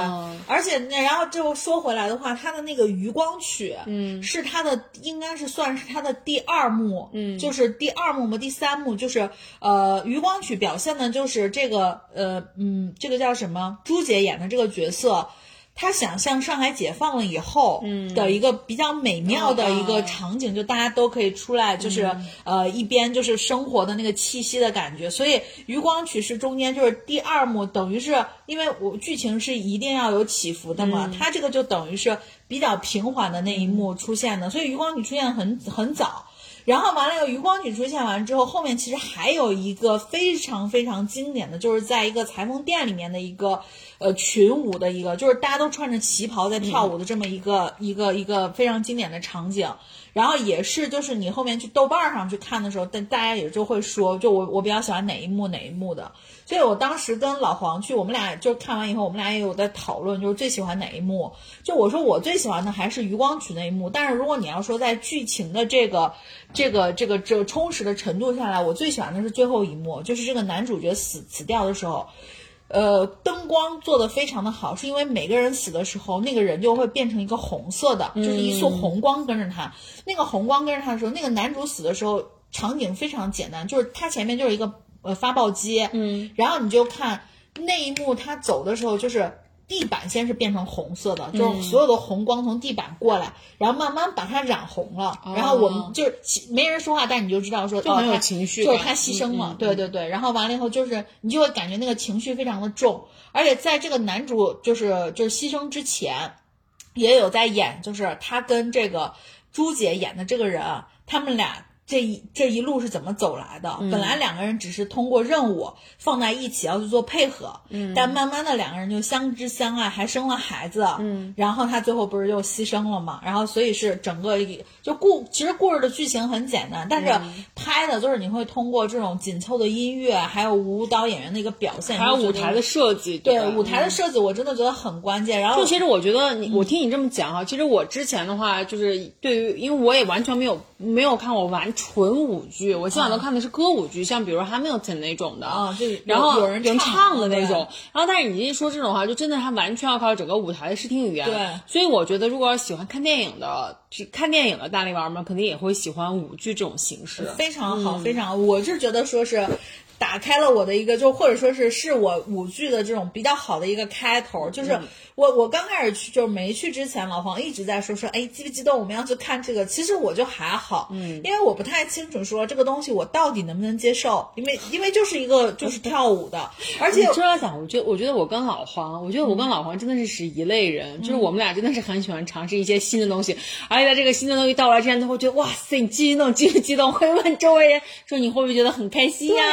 Speaker 2: 而且那然后就说回来的话，他的那个余光曲，嗯，是他的应该是算是他的第二幕，嗯，就是第二幕嘛，第三幕就是呃余光曲表现的就是这个呃嗯这个叫什么朱姐演的这个角色。他想象上海解放了以后的一个比较美妙的一个场景，就大家都可以出来，就是呃一边就是生活的那个气息的感觉。所以余光曲是中间就是第二幕，等于是因为我剧情是一定要有起伏的嘛，它这个就等于是比较平缓的那一幕出现的，所以余光曲出现很很早。然后完了以后，余光曲出现完之后，后面其实还有一个非常非常经典的，就是在一个裁缝店里面的一个。呃，群舞的一个，就是大家都穿着旗袍在跳舞的这么一个一个一个非常经典的场景，然后也是就是你后面去豆瓣上去看的时候，但大家也就会说，就我我比较喜欢哪一幕哪一幕的，所以我当时跟老黄去，我们俩就看完以后，我们俩也有在讨论，就是最喜欢哪一幕。就我说我最喜欢的还是余光曲那一幕，但是如果你要说在剧情的这个这个这个这充实的程度下来，我最喜欢的是最后一幕，就是这个男主角死死掉的时候。呃，灯光做的非常的好，是因为每个人死的时候，那个人就会变成一个红色的，就是一束红光跟着他。那个红光跟着他的时候，那个男主死的时候，场景非常简单，就是他前面就是一个呃发报机，嗯，然后你就看那一幕，他走的时候就是。地板先是变成红色的，就是所有的红光从地板过来，然后慢慢把它染红了。然后我们就是没人说话，但你就知道说
Speaker 1: 就很有情绪，
Speaker 2: 就是他牺牲了。对对对，然后完了以后就是你就会感觉那个情绪非常的重，而且在这个男主就是就是牺牲之前，也有在演，就是他跟这个朱姐演的这个人，他们俩。这一这一路是怎么走来的？本来两个人只是通过任务放在一起要去做配合，嗯，但慢慢的两个人就相知相爱，还生了孩子，嗯，然后他最后不是又牺牲了嘛？然后所以是整个一就故其实故事的剧情很简单，但是拍的就是你会通过这种紧凑的音乐，还有舞蹈演员的一个表现，
Speaker 1: 还有舞台的设计，
Speaker 2: 对舞台的设计我真的觉得很关键。然后
Speaker 1: 就其实我觉得你我听你这么讲哈，其实我之前的话就是对于因为我也完全没有没有看我完。纯舞剧，我基本上都看的是歌舞剧，像比如《Hamilton》那种的
Speaker 2: 啊，
Speaker 1: 然后
Speaker 2: 有人
Speaker 1: 唱的那种。然后，但是你一说这种话，就真的他完全要靠整个舞台的视听语言。
Speaker 2: 对，
Speaker 1: 所以我觉得，如果喜欢看电影的，看电影的大力丸们，肯定也会喜欢舞剧这种形式。
Speaker 2: 非常好，非常，我是觉得说是。打开了我的一个，就或者说是是我舞剧的这种比较好的一个开头，就是我我刚开始去就是没去之前，老黄一直在说说，哎，激不激动？我们要去看这个。其实我就还好，嗯，因为我不太清楚说这个东西我到底能不能接受，因为因为就是一个就是跳舞的，[laughs] 而且
Speaker 1: 这样讲，我觉得我觉得我跟老黄，我觉得我跟老黄真的是是一类人，就是我们俩真的是很喜欢尝试一些新的东西，而且在这个新的东西到来之前，都会觉得哇塞，你激动激不激动？会问周围人说你会不会觉得很开心呀？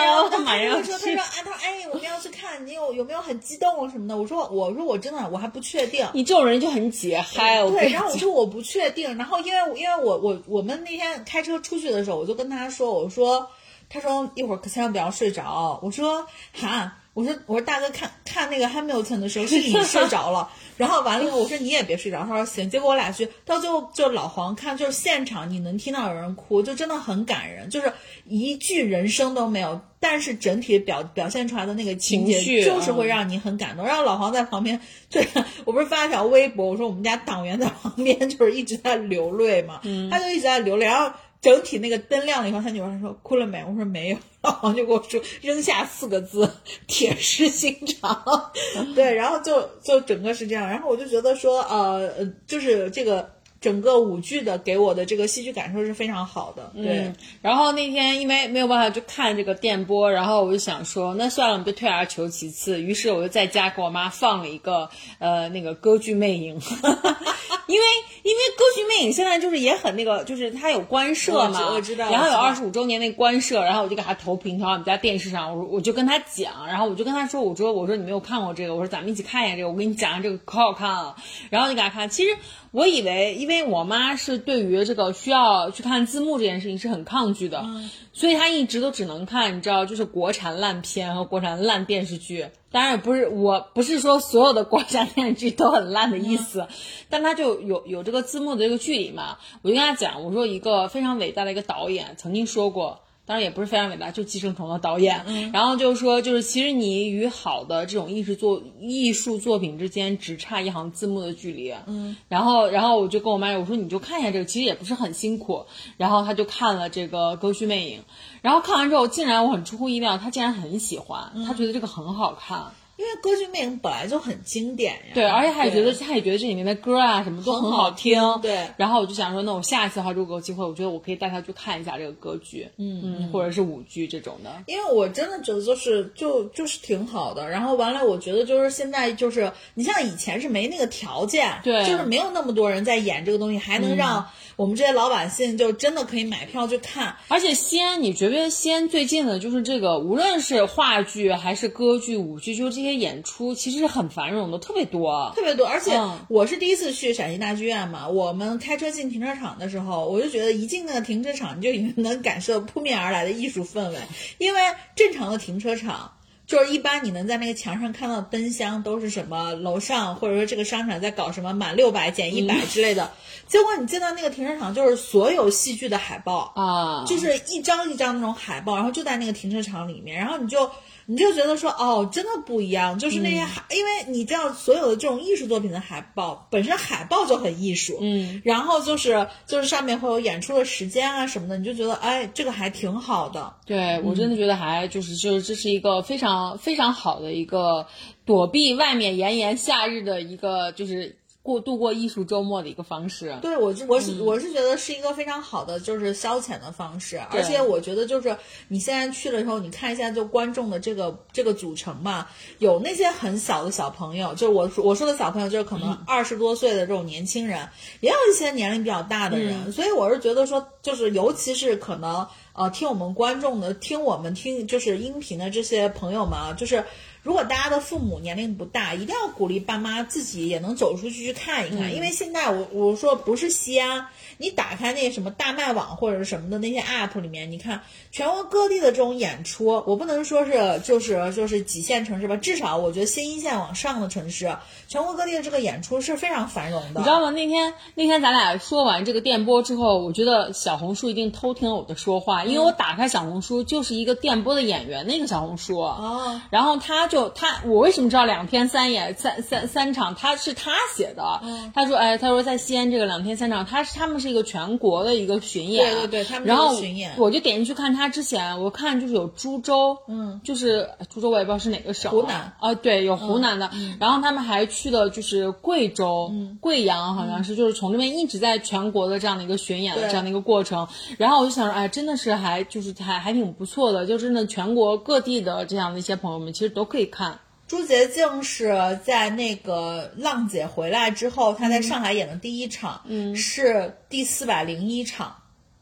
Speaker 2: 他说：“他说，哎，他说，哎，我们要去看，你有有没有很激动什么的？我说，我说，我真的我还不确定。
Speaker 1: 你这种人就很解嗨。
Speaker 2: 对，然后我说我不确定。然后因为因为我我我们那天开车出去的时候，我就跟他说，我说，他说一会儿可千万不要睡着。我说，哈。”我说我说大哥看看那个 Hamilton 的时候是你 [laughs] 睡着了，然后完了以后我说你也别睡着，他说行。结果我俩去到最后就老黄看就是现场你能听到有人哭，就真的很感人，就是一句人声都没有，但是整体表表现出来的那个情节就是会让你很感动。然后老黄在旁边，对我不是发了条微博，我说我们家党员在旁边就是一直在流泪嘛，他就一直在流泪，然后。整体那个灯亮了以后，他女儿说哭了没？我说没有。然后就跟我说扔下四个字：铁石心肠。[laughs] 对，然后就就整个是这样。然后我就觉得说，呃，就是这个。整个舞剧的给我的这个戏剧感受是非常好的，对。
Speaker 1: 然后那天因为没有办法去看这个电波，然后我就想说，那算了，我们就退而求其次。于是我就在家给我妈放了一个呃那个歌剧魅影，[laughs] 因为因为歌剧魅影现在就是也很那个，就是它有官摄嘛，
Speaker 2: 我知道。
Speaker 1: 然后有二十五周年那官摄，然后我就给他投屏投到我们家电视上，我我就跟他讲，然后我就跟他说，我说我说你没有看过这个，我说咱们一起看一下这个，我跟你讲这个可好看了。然后就给他看，其实我以为因为。我妈是对于这个需要去看字幕这件事情是很抗拒的，所以她一直都只能看，你知道，就是国产烂片和国产烂电视剧。当然也不是，我不是说所有的国产电视剧都很烂的意思，但他就有有这个字幕的这个距离嘛，我就跟他讲，我说一个非常伟大的一个导演曾经说过。当然也不是非常伟大，就《寄生虫》的导演，然后就是说，就是其实你与好的这种艺术作艺术作品之间只差一行字幕的距离，嗯，然后然后我就跟我妈我说你就看一下这个，其实也不是很辛苦，然后她就看了这个《歌剧魅影》，然后看完之后，竟然我很出乎意料，她竟然很喜欢，她觉得这个很好看。
Speaker 2: 因为歌剧魅影本来就很经典呀，
Speaker 1: 对，而且他也觉得他也觉得这里面的歌啊什么都
Speaker 2: 很
Speaker 1: 好听，
Speaker 2: 对。
Speaker 1: 然后我就想说，那我下一次的话，如果有机会，我觉得我可以带他去看一下这个歌剧，嗯嗯，或者是舞剧这种的。
Speaker 2: 因为我真的觉得就是就就是挺好的。然后完了，我觉得就是现在就是你像以前是没那个条件，
Speaker 1: 对，
Speaker 2: 就是没有那么多人在演这个东西，还能让我们这些老百姓就真的可以买票去看。
Speaker 1: 而且西安，你觉不觉得西安最近的就是这个，无论是话剧还是歌剧、舞剧，就是这些演出，其实。是很繁荣的，特别多，
Speaker 2: 特别多。而且我是第一次去陕西大剧院嘛，我们开车进停车场的时候，我就觉得一进那个停车场，你就已经能感受扑面而来的艺术氛围。因为正常的停车场，就是一般你能在那个墙上看到灯箱都是什么楼上或者说这个商场在搞什么满六百减一百之类的。结果你进到那个停车场，就是所有戏剧的海报
Speaker 1: 啊，
Speaker 2: 就是一张一张那种海报，然后就在那个停车场里面，然后你就。你就觉得说哦，真的不一样，就是那些海，因为你知道所有的这种艺术作品的海报本身海报就很艺术，
Speaker 1: 嗯，
Speaker 2: 然后就是就是上面会有演出的时间啊什么的，你就觉得哎，这个还挺好的。
Speaker 1: 对我真的觉得还就是就是这是一个非常非常好的一个躲避外面炎炎夏日的一个就是。过度过艺术周末的一个方式，
Speaker 2: 对我是我是我是觉得是一个非常好的就是消遣的方式，而且我觉得就是你现在去了之后，你看一下就观众的这个这个组成嘛，有那些很小的小朋友，就是我我说的小朋友就是可能二十多岁的这种年轻人，也有一些年龄比较大的人，所以我是觉得说就是尤其是可能呃听我们观众的听我们听就是音频的这些朋友们啊，就是。如果大家的父母年龄不大，一定要鼓励爸妈自己也能走出去去看一看，因为现在我我说不是西安。你打开那什么大麦网或者是什么的那些 app 里面，你看全国各地的这种演出，我不能说是就是就是几线城市吧，至少我觉得新一线往上的城市，全国各地的这个演出是非常繁荣的。
Speaker 1: 你知道吗？那天那天咱俩说完这个电波之后，我觉得小红书一定偷听了我的说话，因为我打开小红书就是一个电波的演员那个小红书
Speaker 2: 哦，
Speaker 1: 然后他就他我为什么知道两天三演三三三场他是他写的，他说哎他说在西安这个两天三场他是他们是。一个全国的一个巡演，
Speaker 2: 对对对，他们
Speaker 1: 然后
Speaker 2: 巡演，
Speaker 1: 我就点进去看他之前，我看就是有株洲，
Speaker 2: 嗯，
Speaker 1: 就是株洲，我也不知道是哪个省，
Speaker 2: 湖南。
Speaker 1: 啊，对，有湖南的，然后他们还去的就是贵州，贵阳好像是，就是从这边一直在全国的这样的一个巡演的这样的一个过程，然后我就想说，哎，真的是还就是还还挺不错的，就真的全国各地的这样的一些朋友们其实都可以看。
Speaker 2: 朱洁静是在那个浪姐回来之后，她在上海演的第一场，
Speaker 1: 嗯，
Speaker 2: 是第四百零一场，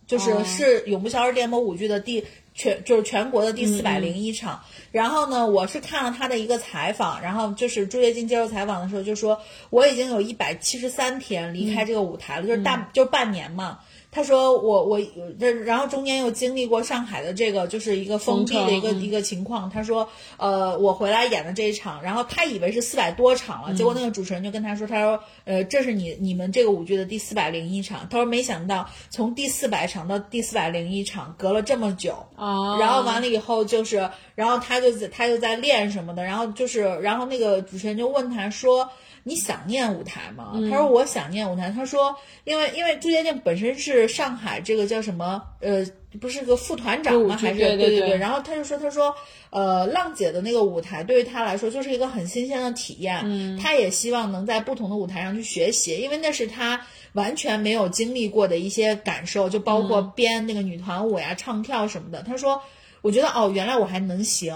Speaker 2: 就是是《永不消失电波》舞剧的第全就是全国的第四百零一场。然后呢，我是看了她的一个采访，然后就是朱洁静接受采访的时候就说，我已经有一百七十三天离开这个舞台了，就是大就是半年嘛。他说我我这然后中间又经历过上海的这个就是一个封闭的一个一个情况。他说呃我回来演的这一场，然后他以为是四百多场了，结果那个主持人就跟他说，他说呃这是你你们这个舞剧的第四百零一场。他说没想到从第四百场到第四百零一场隔了这么久
Speaker 1: 啊。
Speaker 2: 然后完了以后就是然后他就在他就在练什么的，然后就是然后那个主持人就问他说。你想念舞台吗？他说我想念舞台。他说，因为因为朱洁静本身是上海这个叫什么呃，不是个副团长吗？还是
Speaker 1: 对
Speaker 2: 对
Speaker 1: 对。
Speaker 2: 然后他就说，他说呃，浪姐的那个舞台对于他来说就是一个很新鲜的体验。
Speaker 1: 嗯，
Speaker 2: 他也希望能在不同的舞台上去学习，因为那是他完全没有经历过的一些感受，就包括编那个女团舞呀、唱跳什么的。他说。我觉得哦，原来我还能行。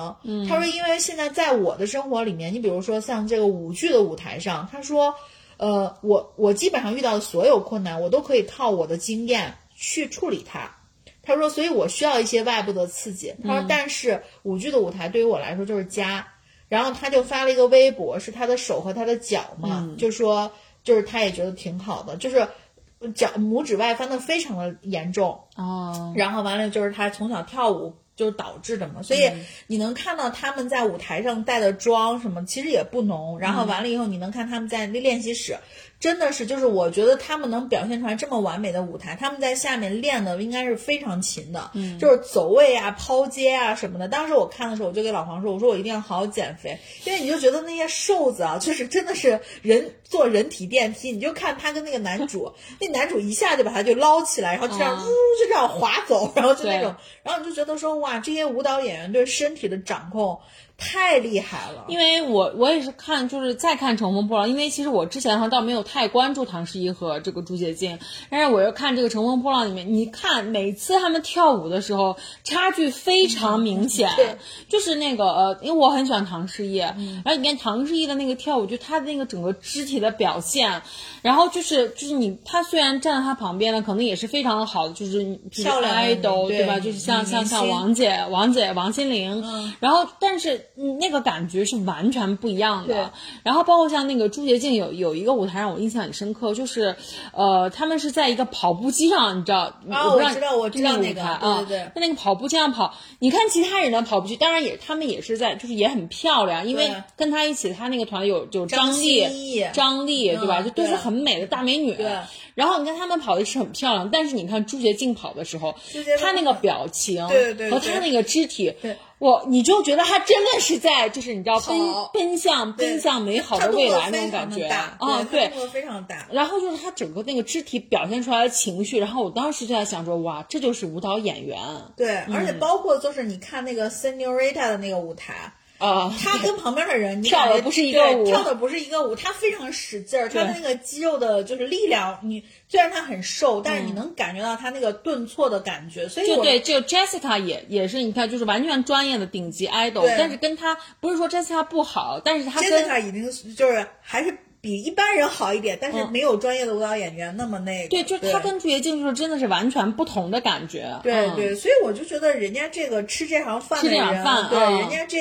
Speaker 2: 他说，因为现在在我的生活里面，你比如说像这个舞剧的舞台上，他说，呃，我我基本上遇到的所有困难，我都可以靠我的经验去处理它。他说，所以我需要一些外部的刺激。他说，但是舞剧的舞台对于我来说就是家。然后他就发了一个微博，是他的手和他的脚嘛，就说就是他也觉得挺好的，就是。脚拇指外翻的非常的严重，
Speaker 1: 哦，
Speaker 2: 然后完了就是他从小跳舞就是导致的嘛，所以你能看到他们在舞台上带的妆什么其实也不浓，然后完了以后你能看他们在练习室。真的是，就是我觉得他们能表现出来这么完美的舞台，他们在下面练的应该是非常勤的，嗯，就是走位啊、抛接啊什么的。当时我看的时候，我就给老黄说：“我说我一定要好好减肥，因为你就觉得那些瘦子啊，就是真的是人坐人体电梯，你就看他跟那个男主，那男主一下就把他就捞起来，然后就这样呜就这样滑走，然后就那种，然后你就觉得说哇，这些舞蹈演员对身体的掌控。”太厉害了，
Speaker 1: 因为我我也是看，就是再看《乘风破浪》，因为其实我之前哈倒没有太关注唐诗逸和这个朱洁静，但是我又看这个《乘风破浪》里面，你看每次他们跳舞的时候，差距非常明显，[laughs] 就是那个呃，因为我很喜欢唐诗逸，然后你看唐诗逸的那个跳舞，就他的那个整个肢体的表现，然后就是就是你他虽然站在他旁边呢，可能也是非常的好的，就是
Speaker 2: 漂亮
Speaker 1: 爱豆对吧？就是像像像王姐、王姐、王心凌，然后但是。嗯，那个感觉是完全不一样的。然后包括像那个朱洁静有有一个舞台让我印象很深刻，就是，呃，他们是在一个跑步机上，你知道？
Speaker 2: 啊，
Speaker 1: 我
Speaker 2: 知道，我知道那个
Speaker 1: 啊，
Speaker 2: 对对，
Speaker 1: 在那个跑步机上跑。你看其他人的跑步机，当然也他们也是在，就是也很漂亮，因为跟他一起，他那个团有有张丽、张丽，对吧？就都是很美的大美女。
Speaker 2: 对。
Speaker 1: 然后你看他们跑的是很漂亮，但是你看朱洁静跑的时候，她那个表情和她那个肢体，我你就觉得他真的是在就是你知道奔奔向奔向美好的未来那种感觉啊，对，
Speaker 2: 非常大。
Speaker 1: 然后就是他整个那个肢体表现出来的情绪，然后我当时就在想说，哇，这就是舞蹈演员。
Speaker 2: 对，而且包括就是你看那个 Senorita 的那个舞台。
Speaker 1: 啊，
Speaker 2: 他跟旁边的人
Speaker 1: 跳的不是一个舞，
Speaker 2: 跳的不是一个舞，他非常使劲儿，他的那个肌肉的就是力量，你虽然他很瘦，但是你能感觉到他那个顿挫的感觉，所以
Speaker 1: 就对，这个 Jessica 也也是，你看就是完全专业的顶级 idol，但是跟他不是说 Jessica 不好，但是他
Speaker 2: Jessica 已经就是还是。比一般人好一点，但是没有专业的舞蹈演员那么那个。
Speaker 1: 对，就是他跟朱洁静就是真的是完全不同的感觉。
Speaker 2: 对对，所以我就觉得人家这个吃这行饭的
Speaker 1: 人，
Speaker 2: 对，人家这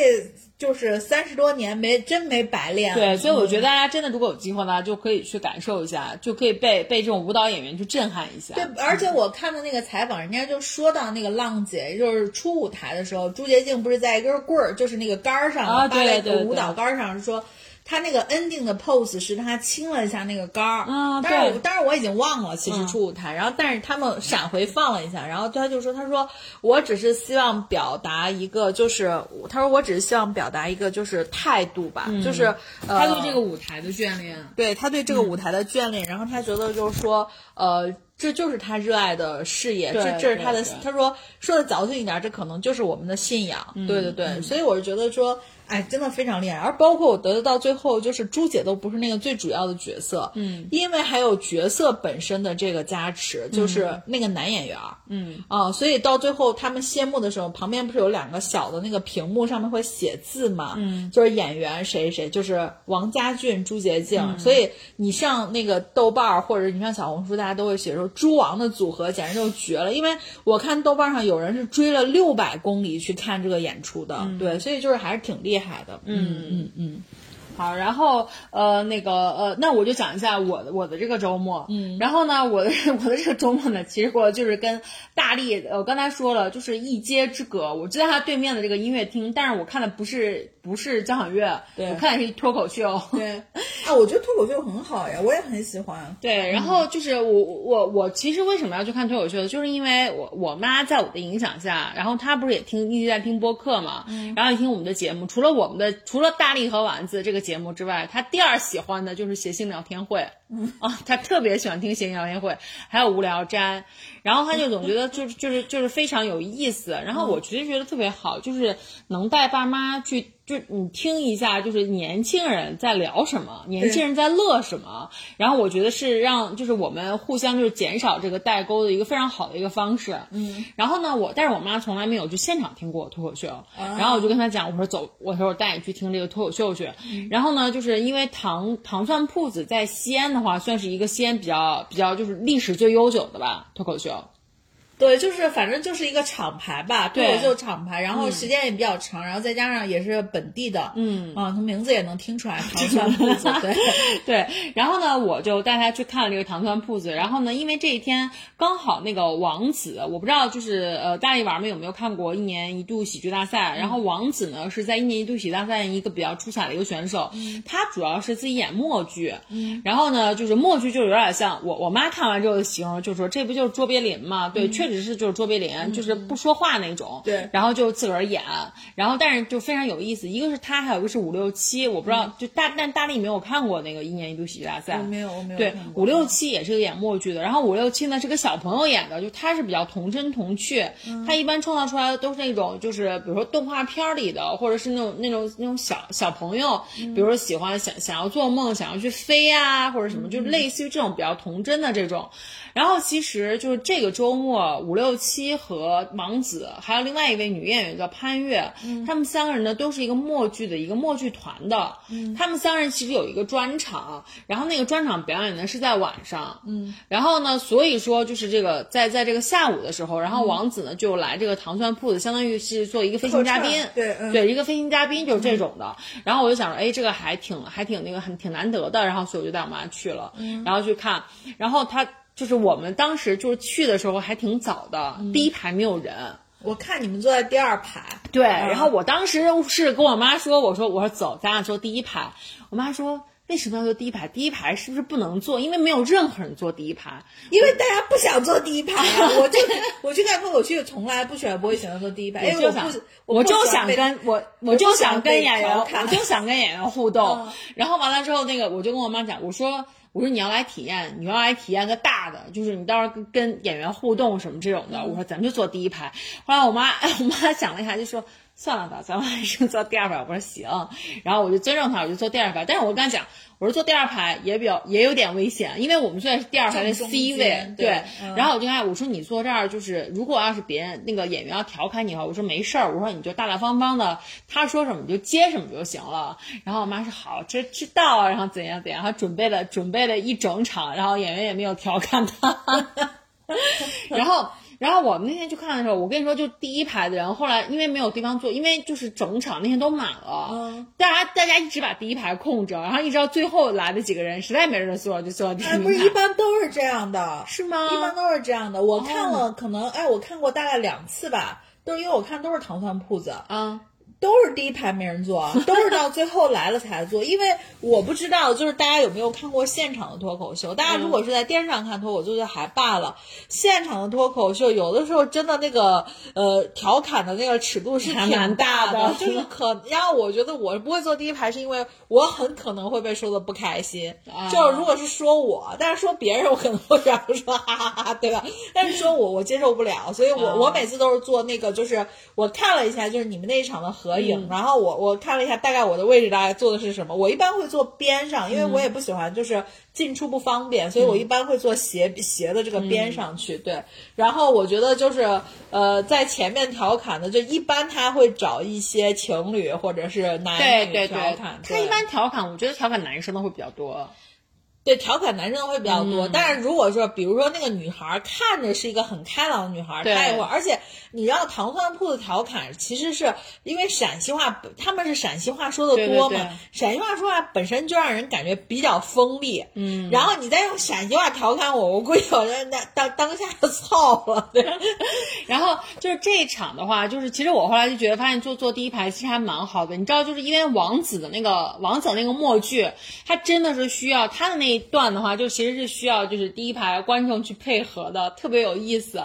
Speaker 2: 就是三十多年没真没白练。
Speaker 1: 对，所以我觉得大家真的如果有机会呢，就可以去感受一下，就可以被被这种舞蹈演员去震撼一下。
Speaker 2: 对，而且我看的那个采访，人家就说到那个浪姐，就是初舞台的时候，朱洁静不是在一根棍儿，就是那个杆儿上，
Speaker 1: 啊，对
Speaker 2: 对，舞蹈杆儿上说。他那个 ending 的 pose 是他亲了一下那个杆儿。
Speaker 1: 啊，
Speaker 2: 但是但是我已经忘了，其实出舞台，然后但是他们闪回放了一下，然后他就说，他说我只是希望表达一个，就是他说我只是希望表达一个就是态度吧，就是
Speaker 1: 他对这个舞台的眷恋，
Speaker 2: 对他对这个舞台的眷恋，然后他觉得就是说，呃，这就是他热爱的事业，这这是他的，他说说的矫情一点，这可能就是我们的信仰，对对对，所以我是觉得说。哎，真的非常厉害，而包括我得到最后，就是朱姐都不是那个最主要的角色，
Speaker 1: 嗯，
Speaker 2: 因为还有角色本身的这个加持，就是那个男演员，
Speaker 1: 嗯。
Speaker 2: 啊，所以到最后他们谢幕的时候，旁边不是有两个小的那个屏幕上面会写字嘛，
Speaker 1: 嗯，
Speaker 2: 就是演员谁谁，就是王家俊、朱洁静，所以你上那个豆瓣儿或者你上小红书，大家都会写说猪王的组合简直就绝了，因为我看豆瓣上有人是追了六百公里去看这个演出的，对，所以就是还是挺厉害。海的，嗯嗯嗯，
Speaker 1: 好，然后呃那个呃，那我就讲一下我的我的这个周末，
Speaker 2: 嗯，
Speaker 1: 然后呢，我的 [laughs] 我的这个周末呢，其实我就是跟大力，我刚才说了，就是一街之隔，我就在他对面的这个音乐厅，但是我看的不是。不是交响乐，我看的是脱口秀。
Speaker 2: 对，[laughs] 啊，我觉得脱口秀很好呀，我也很喜欢。
Speaker 1: 对，然后就是我我我其实为什么要去看脱口秀，就是因为我我妈在我的影响下，然后她不是也听一直在听播客嘛，然后也听我们的节目。除了我们的除了大力和丸子这个节目之外，他第二喜欢的就是谐星聊天会。啊，他特别喜欢听谐星聊天会，还有无聊斋，然后他就总觉得就是就是就是非常有意思。然后我其实觉得特别好，就是能带爸妈去。就你听一下，就是年轻人在聊什么，年轻人在乐什么，然后我觉得是让就是我们互相就是减少这个代沟的一个非常好的一个方式。
Speaker 2: 嗯，
Speaker 1: 然后呢，我但是我妈从来没有去现场听过脱口秀，然后我就跟她讲，我说走，我说我带你去听这个脱口秀去。然后呢，就是因为糖糖蒜铺子在西安的话，算是一个西安比较比较就是历史最悠久的吧脱口秀。
Speaker 2: 对，就是反正就是一个厂牌吧，
Speaker 1: 对
Speaker 2: 口秀厂牌，然后时间也比较长，然后再加上也是本地的，
Speaker 1: 嗯
Speaker 2: 啊，从名字也能听出来 [laughs] 糖蒜铺子，对，[laughs]
Speaker 1: 对，然后呢，我就带他去看了这个糖蒜铺子。然后呢，因为这一天刚好那个王子，我不知道就是呃，大力丸们有没有看过一年一度喜剧大赛？然后王子呢是在一年一度喜剧大赛一个比较出彩的一个选手，他主要是自己演默剧。然后呢，就是默剧就有点像我我妈看完之后形容，就说这不就是卓别林吗？对，确实是就是卓别林，就是不说话那种。
Speaker 2: 对。
Speaker 1: 然后就自个儿演，然后但是就非常有意思。一个是他，还有一个是五六七，我不知道，就大但大力没有看过那个一年一度喜剧大赛，
Speaker 2: 我没有我没有
Speaker 1: 对五六七也是个演默剧的，然后五六七呢是个小朋友演的，就他是比较童真童趣，
Speaker 2: 嗯。
Speaker 1: 他一般创造出来的都是那种就是比如说动画片儿里的，或者是那种那种那种小小朋友，
Speaker 2: 嗯。
Speaker 1: 比如说喜欢想想要做梦，想要去飞啊，或者什么，就类似于这种比较童真的这种。然后其实就是这个周末，五六七和王子还有另外一位女演员叫潘越，他们三个人呢都是一个默剧的一个默剧团的。嗯他们三个人其实有一个专场，然后那个专场表演呢是在晚上。嗯，然后呢，所以说就是这个在在这个下午的时候，然后王子呢就来这个糖蒜铺子，相当于是做一个飞行嘉宾。
Speaker 2: 对嗯
Speaker 1: 对，一个飞行嘉宾就是这种的。然后我就想说，哎，这个还挺还挺那个很挺难得的，然后所以我就带我妈去了，然后去看，然后他。就是我们当时就是去的时候还挺早的，第一排没有人。
Speaker 2: 我看你们坐在第二排，
Speaker 1: 对，然后我当时是跟我妈说，我说我说走，咱俩坐第一排。我妈说为什么要坐第一排？第一排是不是不能坐？因为没有任何人坐第一排。
Speaker 2: 因为大家不想坐第一排啊，[laughs] 我就我去看脱口秀，从来不喜欢不会选择坐第一排，因为我
Speaker 1: 就想
Speaker 2: 不，
Speaker 1: 我就想跟我，我
Speaker 2: 我
Speaker 1: 就想跟演员，我就想跟演员互动 [laughs]
Speaker 2: 嗯。
Speaker 1: 然后完了之后，那个我就跟我妈讲，我说我说你要来体验，你要来体验个大的，就是你到时候跟跟演员互动什么这种的。我说咱们就坐第一排。后来我妈 [laughs] 我妈想了一下，就说算了吧，咱们还是坐第二排。我说行，然后我就尊重他，我就坐第二排。但是我跟他讲，我说坐第二排也比较也有点危险，因为我们坐在第二排的 C 位，
Speaker 2: 对
Speaker 1: 对。
Speaker 2: 嗯
Speaker 1: 然后我就跟她我说你坐这儿，就是如果要是别人那个演员要调侃你的话，我说没事儿，我说你就大大方方的，他说什么你就接什么就行了。然后我妈说好，这知道啊，然后怎样怎样，她准备了准备了一整场，然后演员也没有调侃她，[laughs] 然后。然后我们那天去看的时候，我跟你说，就第一排的人，后来因为没有地方坐，因为就是整场那天都满了，
Speaker 2: 嗯
Speaker 1: 大家大家一直把第一排空着，然后一直到最后来的几个人，实在没人坐，就坐到第一排。
Speaker 2: 哎，不是一般都是这样的，
Speaker 1: 是吗？
Speaker 2: 一般都是这样的。我看了，可能哎，我看过大概两次吧，都是因为我看都是糖蒜铺子，
Speaker 1: 啊，
Speaker 2: 都是第一排没人坐，[laughs] 都是到最后来了才坐。因为我不知道，就是大家有没有看过现场的脱口秀？大家如果是在电视上看脱口秀就还罢了，现场的脱口秀有的时候真的那个呃调侃的那个尺度是
Speaker 1: 蛮大
Speaker 2: 大
Speaker 1: 的
Speaker 2: 就是可。然后我觉得我不会坐第一排，是因为我很可能会被说的不开心。
Speaker 1: 啊
Speaker 2: 就是如果是说我，但是说别人我可能会这样说哈哈哈哈，对吧？[laughs] 但是说我我接受不了，所以我、
Speaker 1: 啊
Speaker 2: 我每次都是做那个，就是我看了一下，就是你们那一场的合影，然后我我看了一下大概我的位置大概坐的是什么。我一般会坐边上，因为我也不喜欢就是进出不方便，所以我一般会坐斜斜的这个边上去。对，然后我觉得就是呃，在前面调侃的，就一般他会找一些情侣或者是男女
Speaker 1: 对对对
Speaker 2: 调侃，，
Speaker 1: 他一般调侃，我觉得调侃男生的会比较多。
Speaker 2: 对，调侃男生会比较多，但是如果说，比如说那个女孩儿看着是一个很开朗的女孩儿，她也会，而且你知道糖蒜铺子调侃，其实是因为陕西话，他们是陕西话说的多嘛，
Speaker 1: 对对对
Speaker 2: 陕西话说话本身就让人感觉比较锋利，嗯，然后你再用陕西话调侃我，我估计有人那当当下就操了，对，[laughs]
Speaker 1: 然后就是这一场的话，就是其实我后来就觉得，发现坐坐第一排其实还蛮好的。你知道，就是因为王子的那个王子的那个默剧，他真的是需要他的那一段的话，就其实是需要就是第一排观众去配合的，特别有意思。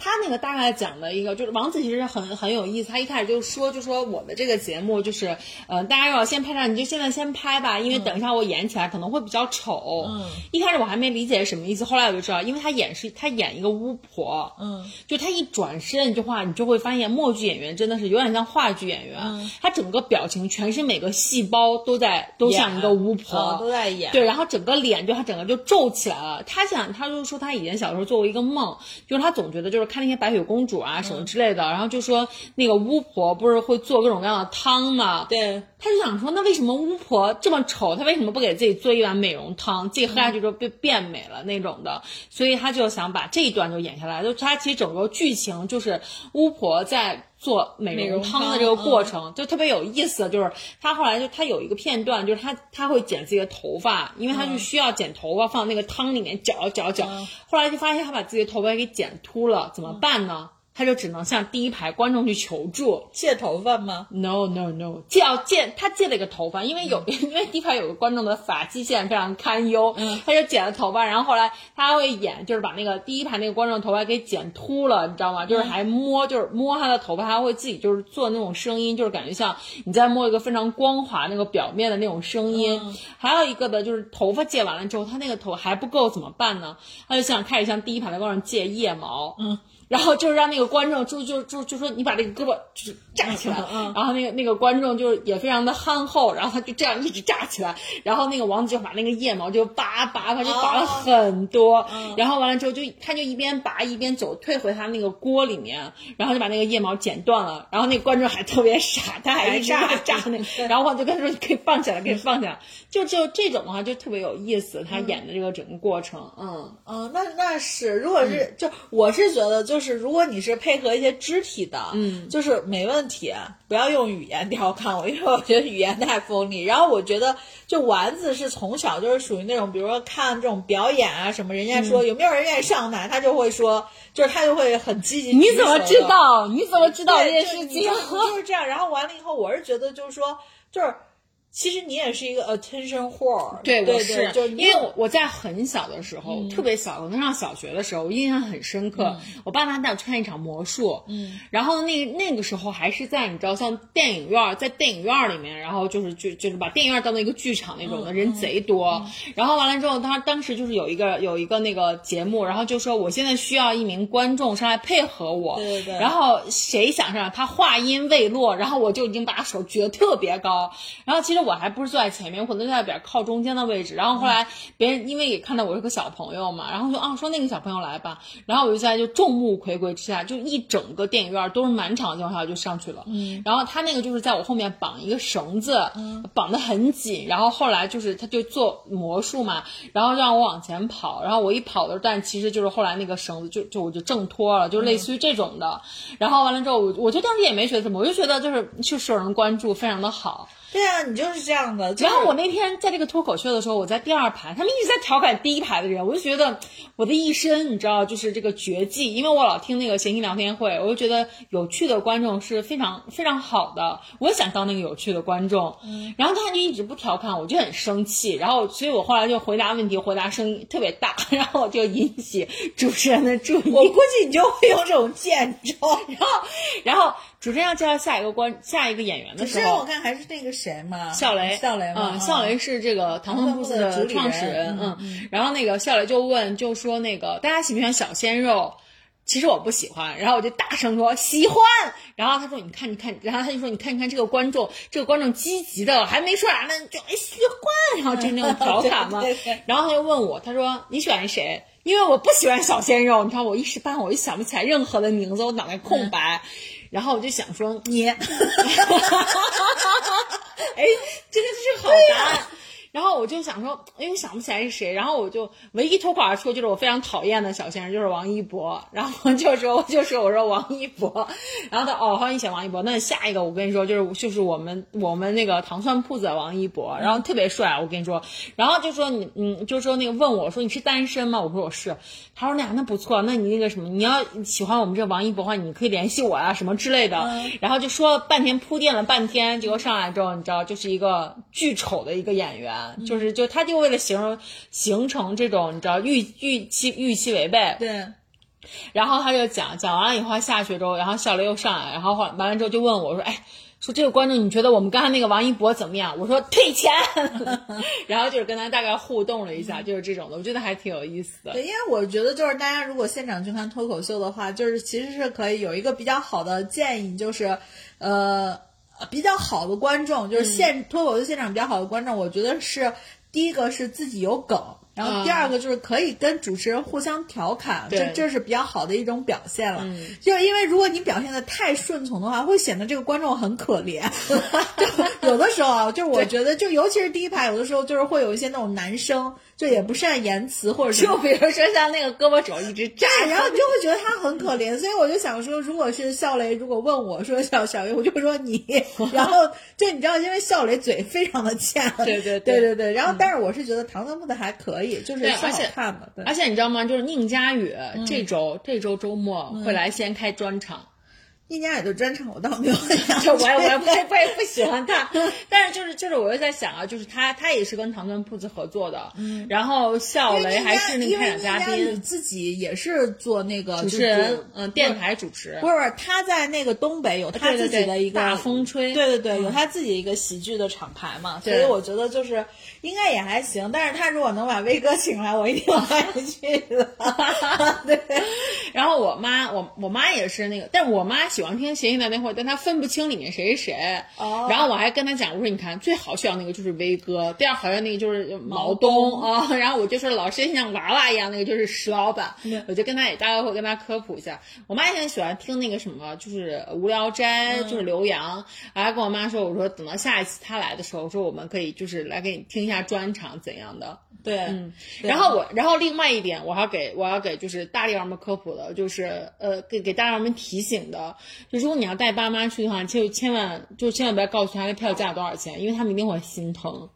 Speaker 1: 他那个大概讲的一个就是王子其实很很有意思，他一开始就说就说我们这个节目就是呃大家要先拍照，你就现在先拍吧，因为等一下我演起来可能会比较丑。
Speaker 2: 嗯，
Speaker 1: 一开始我还没理解是什么意思，后来我就知道，因为他演是他演一个巫婆，
Speaker 2: 嗯，
Speaker 1: 就他一转身就话，你就会发现默剧演员真的是有点像话剧演员，
Speaker 2: 嗯。
Speaker 1: 他整个表情全身每个细胞都在都像一个巫婆，
Speaker 2: 呃都在演，
Speaker 1: 对，然后整个脸脸就他整个就皱起来了。他想，他就说他以前小时候做过一个梦，就是他总觉得就是看那些白雪公主啊什么之类的，然后就说那个巫婆不是会做各种各样的汤吗，
Speaker 2: 对，
Speaker 1: 他就想说，那为什么巫婆这么丑，她为什么不给自己做一碗美容汤，自己喝下去之后变变美了那种的？所以他就想把这一段就演下来，就他其实整个剧情就是巫婆在。做美容汤的这个过程就特别有意思，就是他后来就他有一个片段，就是他他会剪自己的头发，因为他就需要剪头发放那个汤里面搅搅搅，后来就发现他把自己的头发给剪秃了，怎么办呢？他就只能向第一排观众去求助，
Speaker 2: 借头发吗
Speaker 1: ？No No No，借要借他借了一个头发，因为有 [laughs] 因为第一排有个观众的发际线非常堪忧，
Speaker 2: 嗯，
Speaker 1: 他就剪了头发，然后后来他还会演，就是把那个第一排那个观众头发给剪秃了，你知道吗？就是还摸，就是摸他的头发，他会自己就是做那种声音，就是感觉像你在摸一个非常光滑那个表面的那种声音。还有一个的就是头发借完了之后，他那个头还不够怎么办呢？他就想开始向第一排的观众借腋毛，
Speaker 2: 嗯。
Speaker 1: 然后就是让那个观众就就就就说你把这个胳膊就是炸起来，然后那个那个观众就也非常的憨厚，然后他就这样一直炸起来，然后那个王子就把那个腋毛就拔拔拔就拔了很多，然后完了之后就他就一边拔一边走退回他那个锅里面，然后就把那个腋毛剪断了，然后那个观众还特别傻，他还一直在炸那，然后我就跟他说你可以放下来，可以放下来，就就这种的话就特别有意思，他演的这个整个过程，
Speaker 2: 嗯。嗯，那那是如果是就我是觉得就。就是如果你是配合一些肢体的，
Speaker 1: 嗯，
Speaker 2: 就是没问题，不要用语言调侃我，因为我觉得语言太锋利。然后我觉得，就丸子是从小就是属于那种，比如说看这种表演啊什么，人家说有没有人愿意上台，他就会说，就是他就会很积极。
Speaker 1: 你怎么知道？你怎么知道这件事情？
Speaker 2: 就是这样。然后完了以后，我是觉得就是说，就是。其实你也是一个 attention whore，
Speaker 1: 对，
Speaker 2: 我
Speaker 1: 是，
Speaker 2: 就
Speaker 1: 因为我我在很小的时候，特别小，可能上小学的时候，我印象很深刻。我爸妈带我去看一场魔术，
Speaker 2: 嗯，
Speaker 1: 然后那那个时候还是在你知道，像电影院，在电影院里面，然后就是就就是把电影院当做一个剧场那种的，人贼多。然后完了之后，他当时就是有一个有一个那个节目，然后就说我现在需要一名观众上来配合我，
Speaker 2: 对对对。
Speaker 1: 然后谁想上，他话音未落，然后我就已经把手举得特别高，然后其实。我还不是坐在前面，我可能在边靠中间的位置。然后后来别人因为也看到我是个小朋友嘛，然后就啊，说那个小朋友来吧。然后我就在就众目睽睽之下，就一整个电影院都是满场的情况下就上去了。
Speaker 2: 嗯。
Speaker 1: 然后他那个就是在我后面绑一个绳子，绑得很紧。然后后来就是他就做魔术嘛，然后让我往前跑。然后我一跑的时候，但其实就是后来那个绳子就就我就挣脱了，就类似于这种的。然后完了之后，我我就当时也没觉得什么，我就觉得就是就是有人关注，非常的好。
Speaker 2: 对啊，你就是这样的。
Speaker 1: 然后我那天在这个脱口秀的时候，我在第二排，他们一直在调侃第一排的人，我就觉得我的一生，你知道，就是这个绝技，因为我老听那个谐星聊天会，我就觉得有趣的观众是非常非常好的，我想当那个有趣的观众。
Speaker 2: 嗯。
Speaker 1: 然后他就一直不调侃，我就很生气。然后，所以我后来就回答问题，回答声音特别大，[laughs] 然后我就引起主持人的注意。
Speaker 2: 我估计你就会有这种见状。[laughs]
Speaker 1: 然后，然后。主持人要介绍下一个观下一个演员的时
Speaker 2: 候，我看还是那个谁嘛，
Speaker 1: 笑雷，
Speaker 2: 笑雷嘛，
Speaker 1: 嗯，笑雷是这个唐僧铺子的创始人，嗯，然后那个笑雷就问，就说那个大家喜不喜欢小鲜肉？其实我不喜欢，然后我就大声说喜欢，然后他说你看你看，然后他就说你看你看这个观众，这个观众积极的，还没说啥呢就哎喜欢，然后就那种调侃嘛，[laughs] 然后他就问我，他说你喜欢谁？因为我不喜欢小鲜肉，你知道我一时半会儿我就想不起来任何的名字，我脑袋空白。然后我就想说你，[laughs] 哎，这个是好答案。然后我就想说，哎，我想不起来是谁。然后我就唯一脱口而出就是我非常讨厌的小鲜肉，就是王一博。然后就说，我就说，我说王一博。然后他哦，好，你写王一博。那下一个我跟你说，就是就是我们我们那个糖蒜铺子王一博，然后特别帅，我跟你说。然后就说你嗯，就说那个问我说你是单身吗？我说我是。他说那呀，那不错。那你那个什么，你要喜欢我们这王一博的话，你可以联系我啊，什么之类的。然后就说半天铺垫了半天，结果上来之后，你知道，就是一个巨丑的一个演员。就是就他就为了形容形成这种你知道预预期预期违背
Speaker 2: 对，
Speaker 1: 然后他就讲讲完了以后下去之后，然后笑雷又上来，然后完完了之后就问我说：“哎，说这个观众你觉得我们刚才那个王一博怎么样？”我说：“退钱。[laughs] ”然后就是跟他大概互动了一下，就是这种的，我觉得还挺有意思的。
Speaker 2: 对，因为我觉得就是大家如果现场去看脱口秀的话，就是其实是可以有一个比较好的建议，就是呃。[laughs] 比较好的观众，就是现脱口秀现场比较好的观众，我觉得是第一个是自己有梗。然后第二个就是可以跟主持人互相调侃，这这是比较好的一种表现了。就是因为如果你表现的太顺从的话，会显得这个观众很可怜。[laughs] 就有的时候啊，就我觉得，就尤其是第一排，有的时候就是会有一些那种男生。就也不善言辞，或者
Speaker 1: 就比如说像那个胳膊肘一直站，
Speaker 2: 然后你就会觉得他很可怜，所以我就想说，如果是笑雷，如果问我说小小鱼，我就说你，[laughs] 然后就你知道，因为笑雷嘴非常的欠，
Speaker 1: 对
Speaker 2: 对对。对对，然后但是我是觉得唐僧木的还可以，就是
Speaker 1: 而且
Speaker 2: 看嘛，
Speaker 1: 而且你知道吗？就是宁佳宇这周这周周末会来先开专场。
Speaker 2: 一年也就专场，我倒没有很想，[laughs]
Speaker 1: 就我也我也不不也不喜欢他，但是就是就是我又在想啊，就是他他也是跟唐顿铺子合作的，嗯，然后笑雷还是那个开场嘉宾，
Speaker 2: 自己也是做那个
Speaker 1: 主持人，嗯，电台主持，
Speaker 2: 不是不是他在那个东北有他自己的一个
Speaker 1: 大风吹，
Speaker 2: 对对对，有他自己一个喜剧的厂牌嘛，所以我觉得就是应该也还行，但是他如果能把威哥请来，我一定欢迎去的，[laughs] 对，[laughs]
Speaker 1: 然后我妈我我妈也是那个，但我妈。喜欢听谐音的那会儿，但他分不清里面谁是谁。哦。然后我还跟他讲，我说你看最好笑那个就是威哥，第二好笑那个就是毛东啊。[laughs] 然后我就说老师像娃娃一样，那个就是石老板。我就跟他也大概会跟他科普一下。我妈现在喜欢听那个什么，就是无聊斋，就是刘洋。还跟我妈说，我说等到下一次他来的时候，我说我们可以就是来给你听一下专场怎样的。
Speaker 2: 对，
Speaker 1: 嗯。然后我，然后另外一点，我要给我要给就是大力儿们科普的，就是呃给给大力儿们提醒的。就如果你要带爸妈去的话，就千万就千万不要告诉他的票价多少钱，因为他们一定会心疼。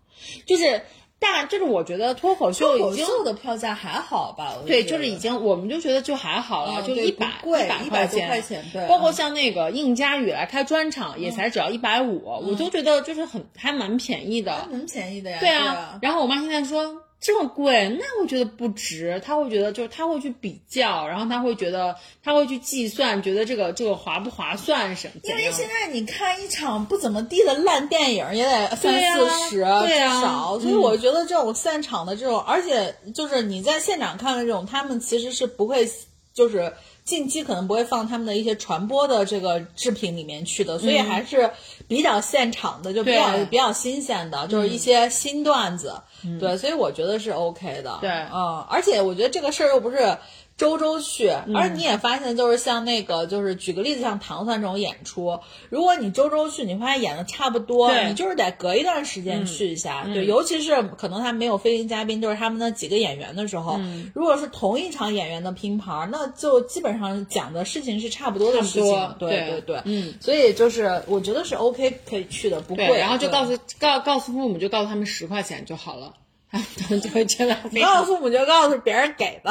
Speaker 1: 就是大，就是我觉得脱口秀已经
Speaker 2: 的票价还好吧？
Speaker 1: 对，就是已经，我们就觉得就还好了，就一百
Speaker 2: 一
Speaker 1: 百
Speaker 2: 块
Speaker 1: 钱，
Speaker 2: 对。
Speaker 1: 包括像那个应佳宇来开专场，也才只要一百五，我就觉得就是很还蛮便宜的，
Speaker 2: 蛮便宜的呀。
Speaker 1: 对
Speaker 2: 啊，
Speaker 1: 然后我妈现在说。这么贵，那我觉得不值。他会觉得，就是他会去比较，然后他会觉得，他会去计算，觉得这个这个划不划算什么？
Speaker 2: 因为现在你看一场不怎么地的烂电影也得三四十至少，所以我觉得这种散场的这种，而且就是你在现场看的这种，他们其实是不会，就是近期可能不会放他们的一些传播的这个制品里面去的，所以还是比较现场的，就比较比较新鲜的，就是一些新段子。对，所以我觉得是 OK 的。
Speaker 1: 对，
Speaker 2: 嗯，而且我觉得这个事儿又不是。周周去，而你也发现，就是像那个，就是举个例子，像唐三这种演出，如果你周周去，你发现演的差不多，你就是得隔一段时间去一下。对，尤其是可能他没有飞行嘉宾，就是他们那几个演员的时候，如果是同一场演员的拼盘，那就基本上讲的事情是差不多的事情。对对对，
Speaker 1: 嗯，
Speaker 2: 所以就是我觉得是 OK 可以去的，不贵。
Speaker 1: 然后就告诉告告诉父母，就告诉他们十块钱就好了。就会觉得，
Speaker 2: 告诉父母就告诉别人给的，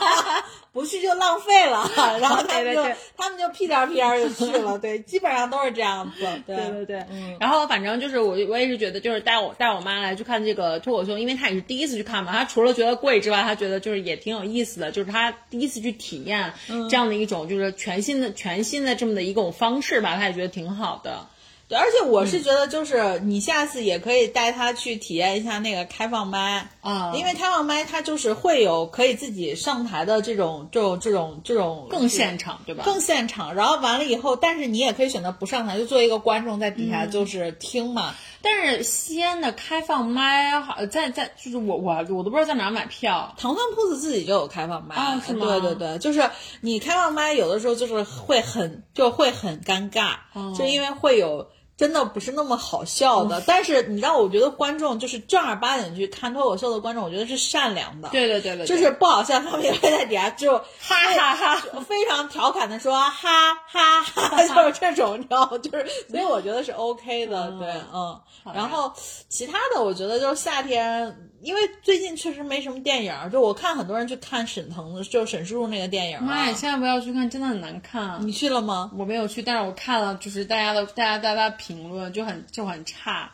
Speaker 2: [laughs] 不去就浪费了，[laughs] 然后他们就他们就屁颠屁颠就去了，[laughs] 对，基本上都是这样子，对。
Speaker 1: 对对，嗯，然后反正就是我我也是觉得，就是带我带我妈来去看这个脱口秀，因为她也是第一次去看嘛，她除了觉得贵之外，她觉得就是也挺有意思的，就是她第一次去体验这样的一种就是全新的全新的这么的一种方式吧，她也觉得挺好的。
Speaker 2: 对，而且我是觉得，就是你下次也可以带他去体验一下那个开放麦啊，因为开放麦它就是会有可以自己上台的这种、这种、这种、这种
Speaker 1: 更现场，对吧？
Speaker 2: 更现场。然后完了以后，但是你也可以选择不上台，就作为一个观众在底下就是听嘛。
Speaker 1: 但是西安的开放麦好在在就是我我我都不知道在哪买票。
Speaker 2: 糖蒜铺子自己就有开放麦
Speaker 1: 啊，是吗？
Speaker 2: 对对对，就是你开放麦有的时候就是会很就会很尴尬，就因为会有。真的不是那么好笑的，但是你知道，我觉得观众就是正儿八经去看脱口秀的观众，我觉得是善良的。
Speaker 1: 对对对对，
Speaker 2: 就是不好笑，他们也会在底下就
Speaker 1: 哈哈哈，
Speaker 2: 非常调侃的说哈哈哈，就是这种，你知道，就是所以我觉得是 OK 的，对，嗯。然后其他的，我觉得就是夏天。因为最近确实没什么电影，就我看很多人去看沈腾的，就沈叔叔那个电影。
Speaker 1: 妈呀，千万不要去看，真的很难看。
Speaker 2: 你去了吗？
Speaker 1: 我没有去，但是我看了，就是大家的大家大家评论就很就很差。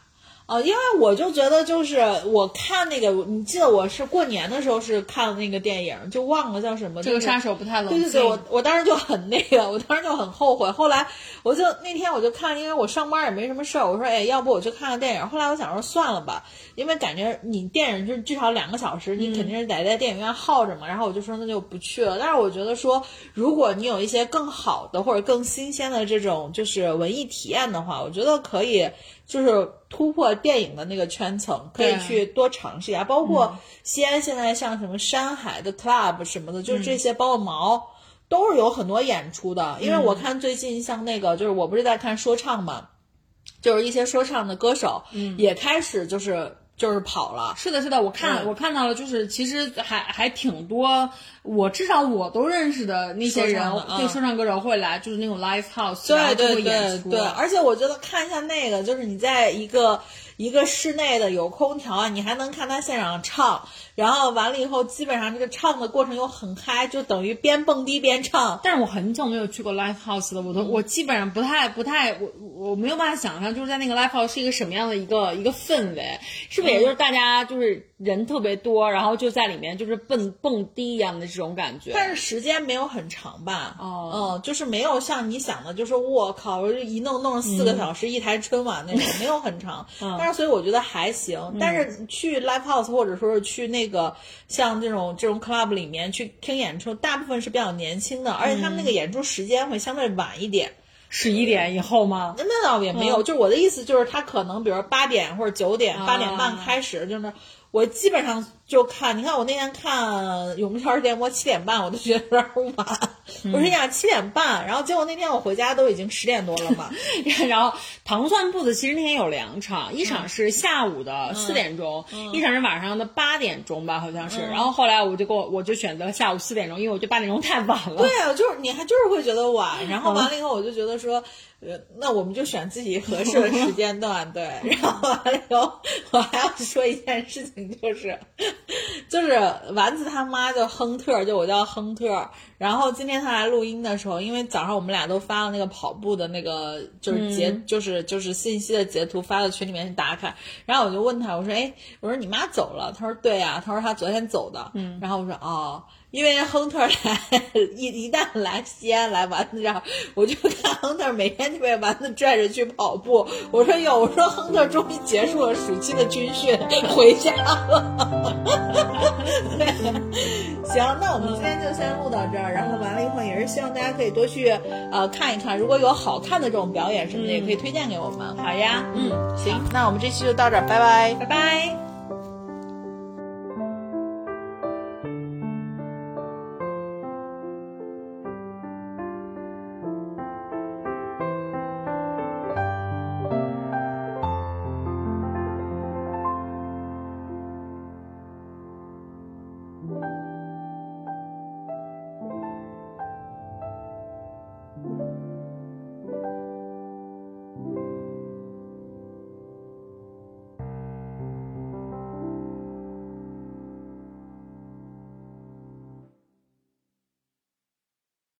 Speaker 2: 哦，因为我就觉得，就是我看那个，你记得我是过年的时候是看了那个电影，就忘了叫什么。
Speaker 1: 这个杀手不太冷
Speaker 2: 静。对对对，我我当时就很那个，我当时就很后悔。后来我就那天我就看，因为我上班也没什么事儿，我说哎，要不我去看看电影。后来我想说算了吧，因为感觉你电影就至少两个小时，你肯定是得在电影院耗着嘛。然后我就说那就不去了。但是我觉得说，如果你有一些更好的或者更新鲜的这种就是文艺体验的话，我觉得可以就是。突破电影的那个圈层，可以去多尝试一下。包括西安现在像什么山海的 club 什么的，就是这些，包括毛。都是有很多演出的，因为我看最近像那个，就是我不是在看说唱嘛，就是一些说唱的歌手，嗯，也开始就是就是跑了。
Speaker 1: 是的，是的，我看我看到了，就是其实还还挺多，我至少我都认识的那些人，对说唱歌手会来，就是那种 live house，
Speaker 2: 对对对对，而且我觉得看一下那个，就是你在一个一个室内的有空调啊，你还能看他现场唱。然后完了以后，基本上这个唱的过程又很嗨，就等于边蹦迪边唱。
Speaker 1: 但是我很久没有去过 live house 了，我都我基本上不太不太我我没有办法想象，就是在那个 live house 是一个什么样的一个一个氛围，是不是也就是大家就是人特别多，然后就在里面就是蹦蹦迪一样的这种感觉？
Speaker 2: 但是时间没有很长吧？哦，嗯，就是没有像你想的，就是我靠，一弄弄四个小时一台春晚那种，[laughs] 没有很长。但是所以我觉得还行。但是去 live house 或者说是去那。那个像这种这种 club 里面去听演出，大部分是比较年轻的，而且他们那个演出时间会相对晚一点，
Speaker 1: 十一点以后吗？
Speaker 2: 那那倒也没有，就是我的意思就是他可能比如说八点或者九点八点半开始，就是我基本上。就看，你看我那天看《永不消失电波》七点半，我都觉得有点晚。我说呀，七点半，然后结果那天我回家都已经十点多了嘛。[laughs]
Speaker 1: 然后糖蒜铺子其实那天有两场，一场是下午的四点钟，一场是晚上的八点钟吧，好像是。然后后来我就给我我就选择了下午四点钟，因为我觉得八点钟太晚了。
Speaker 2: 对啊，就是你还就是会觉得晚。然后完了以后，我就觉得说，呃，那我们就选自己合适的时间段。对，然后完了以后，我还要说一件事情，就是。就是丸子他妈叫亨特，就我叫亨特。然后今天他来录音的时候，因为早上我们俩都发了那个跑步的那个就是截，就是就是信息的截图发到群里面去打卡。然后我就问他，我说：“哎，我说你妈走了？”他说：“对呀。”他说他昨天走的。嗯。然后我说：“哦。”因为亨特来一一旦来西安来丸子这儿，我就看亨特每天就被丸子拽着去跑步。我说哟，我说亨特终于结束了暑期的军训，回家了。对 [laughs] 行，那我们今天就先录到这儿。然后完了以后，也是希望大家可以多去呃看一看，如果有好看的这种表演什么的，也可以推荐给我们。
Speaker 1: 好呀，
Speaker 2: 嗯，行，那我们这期就到这儿，拜拜，
Speaker 1: 拜拜。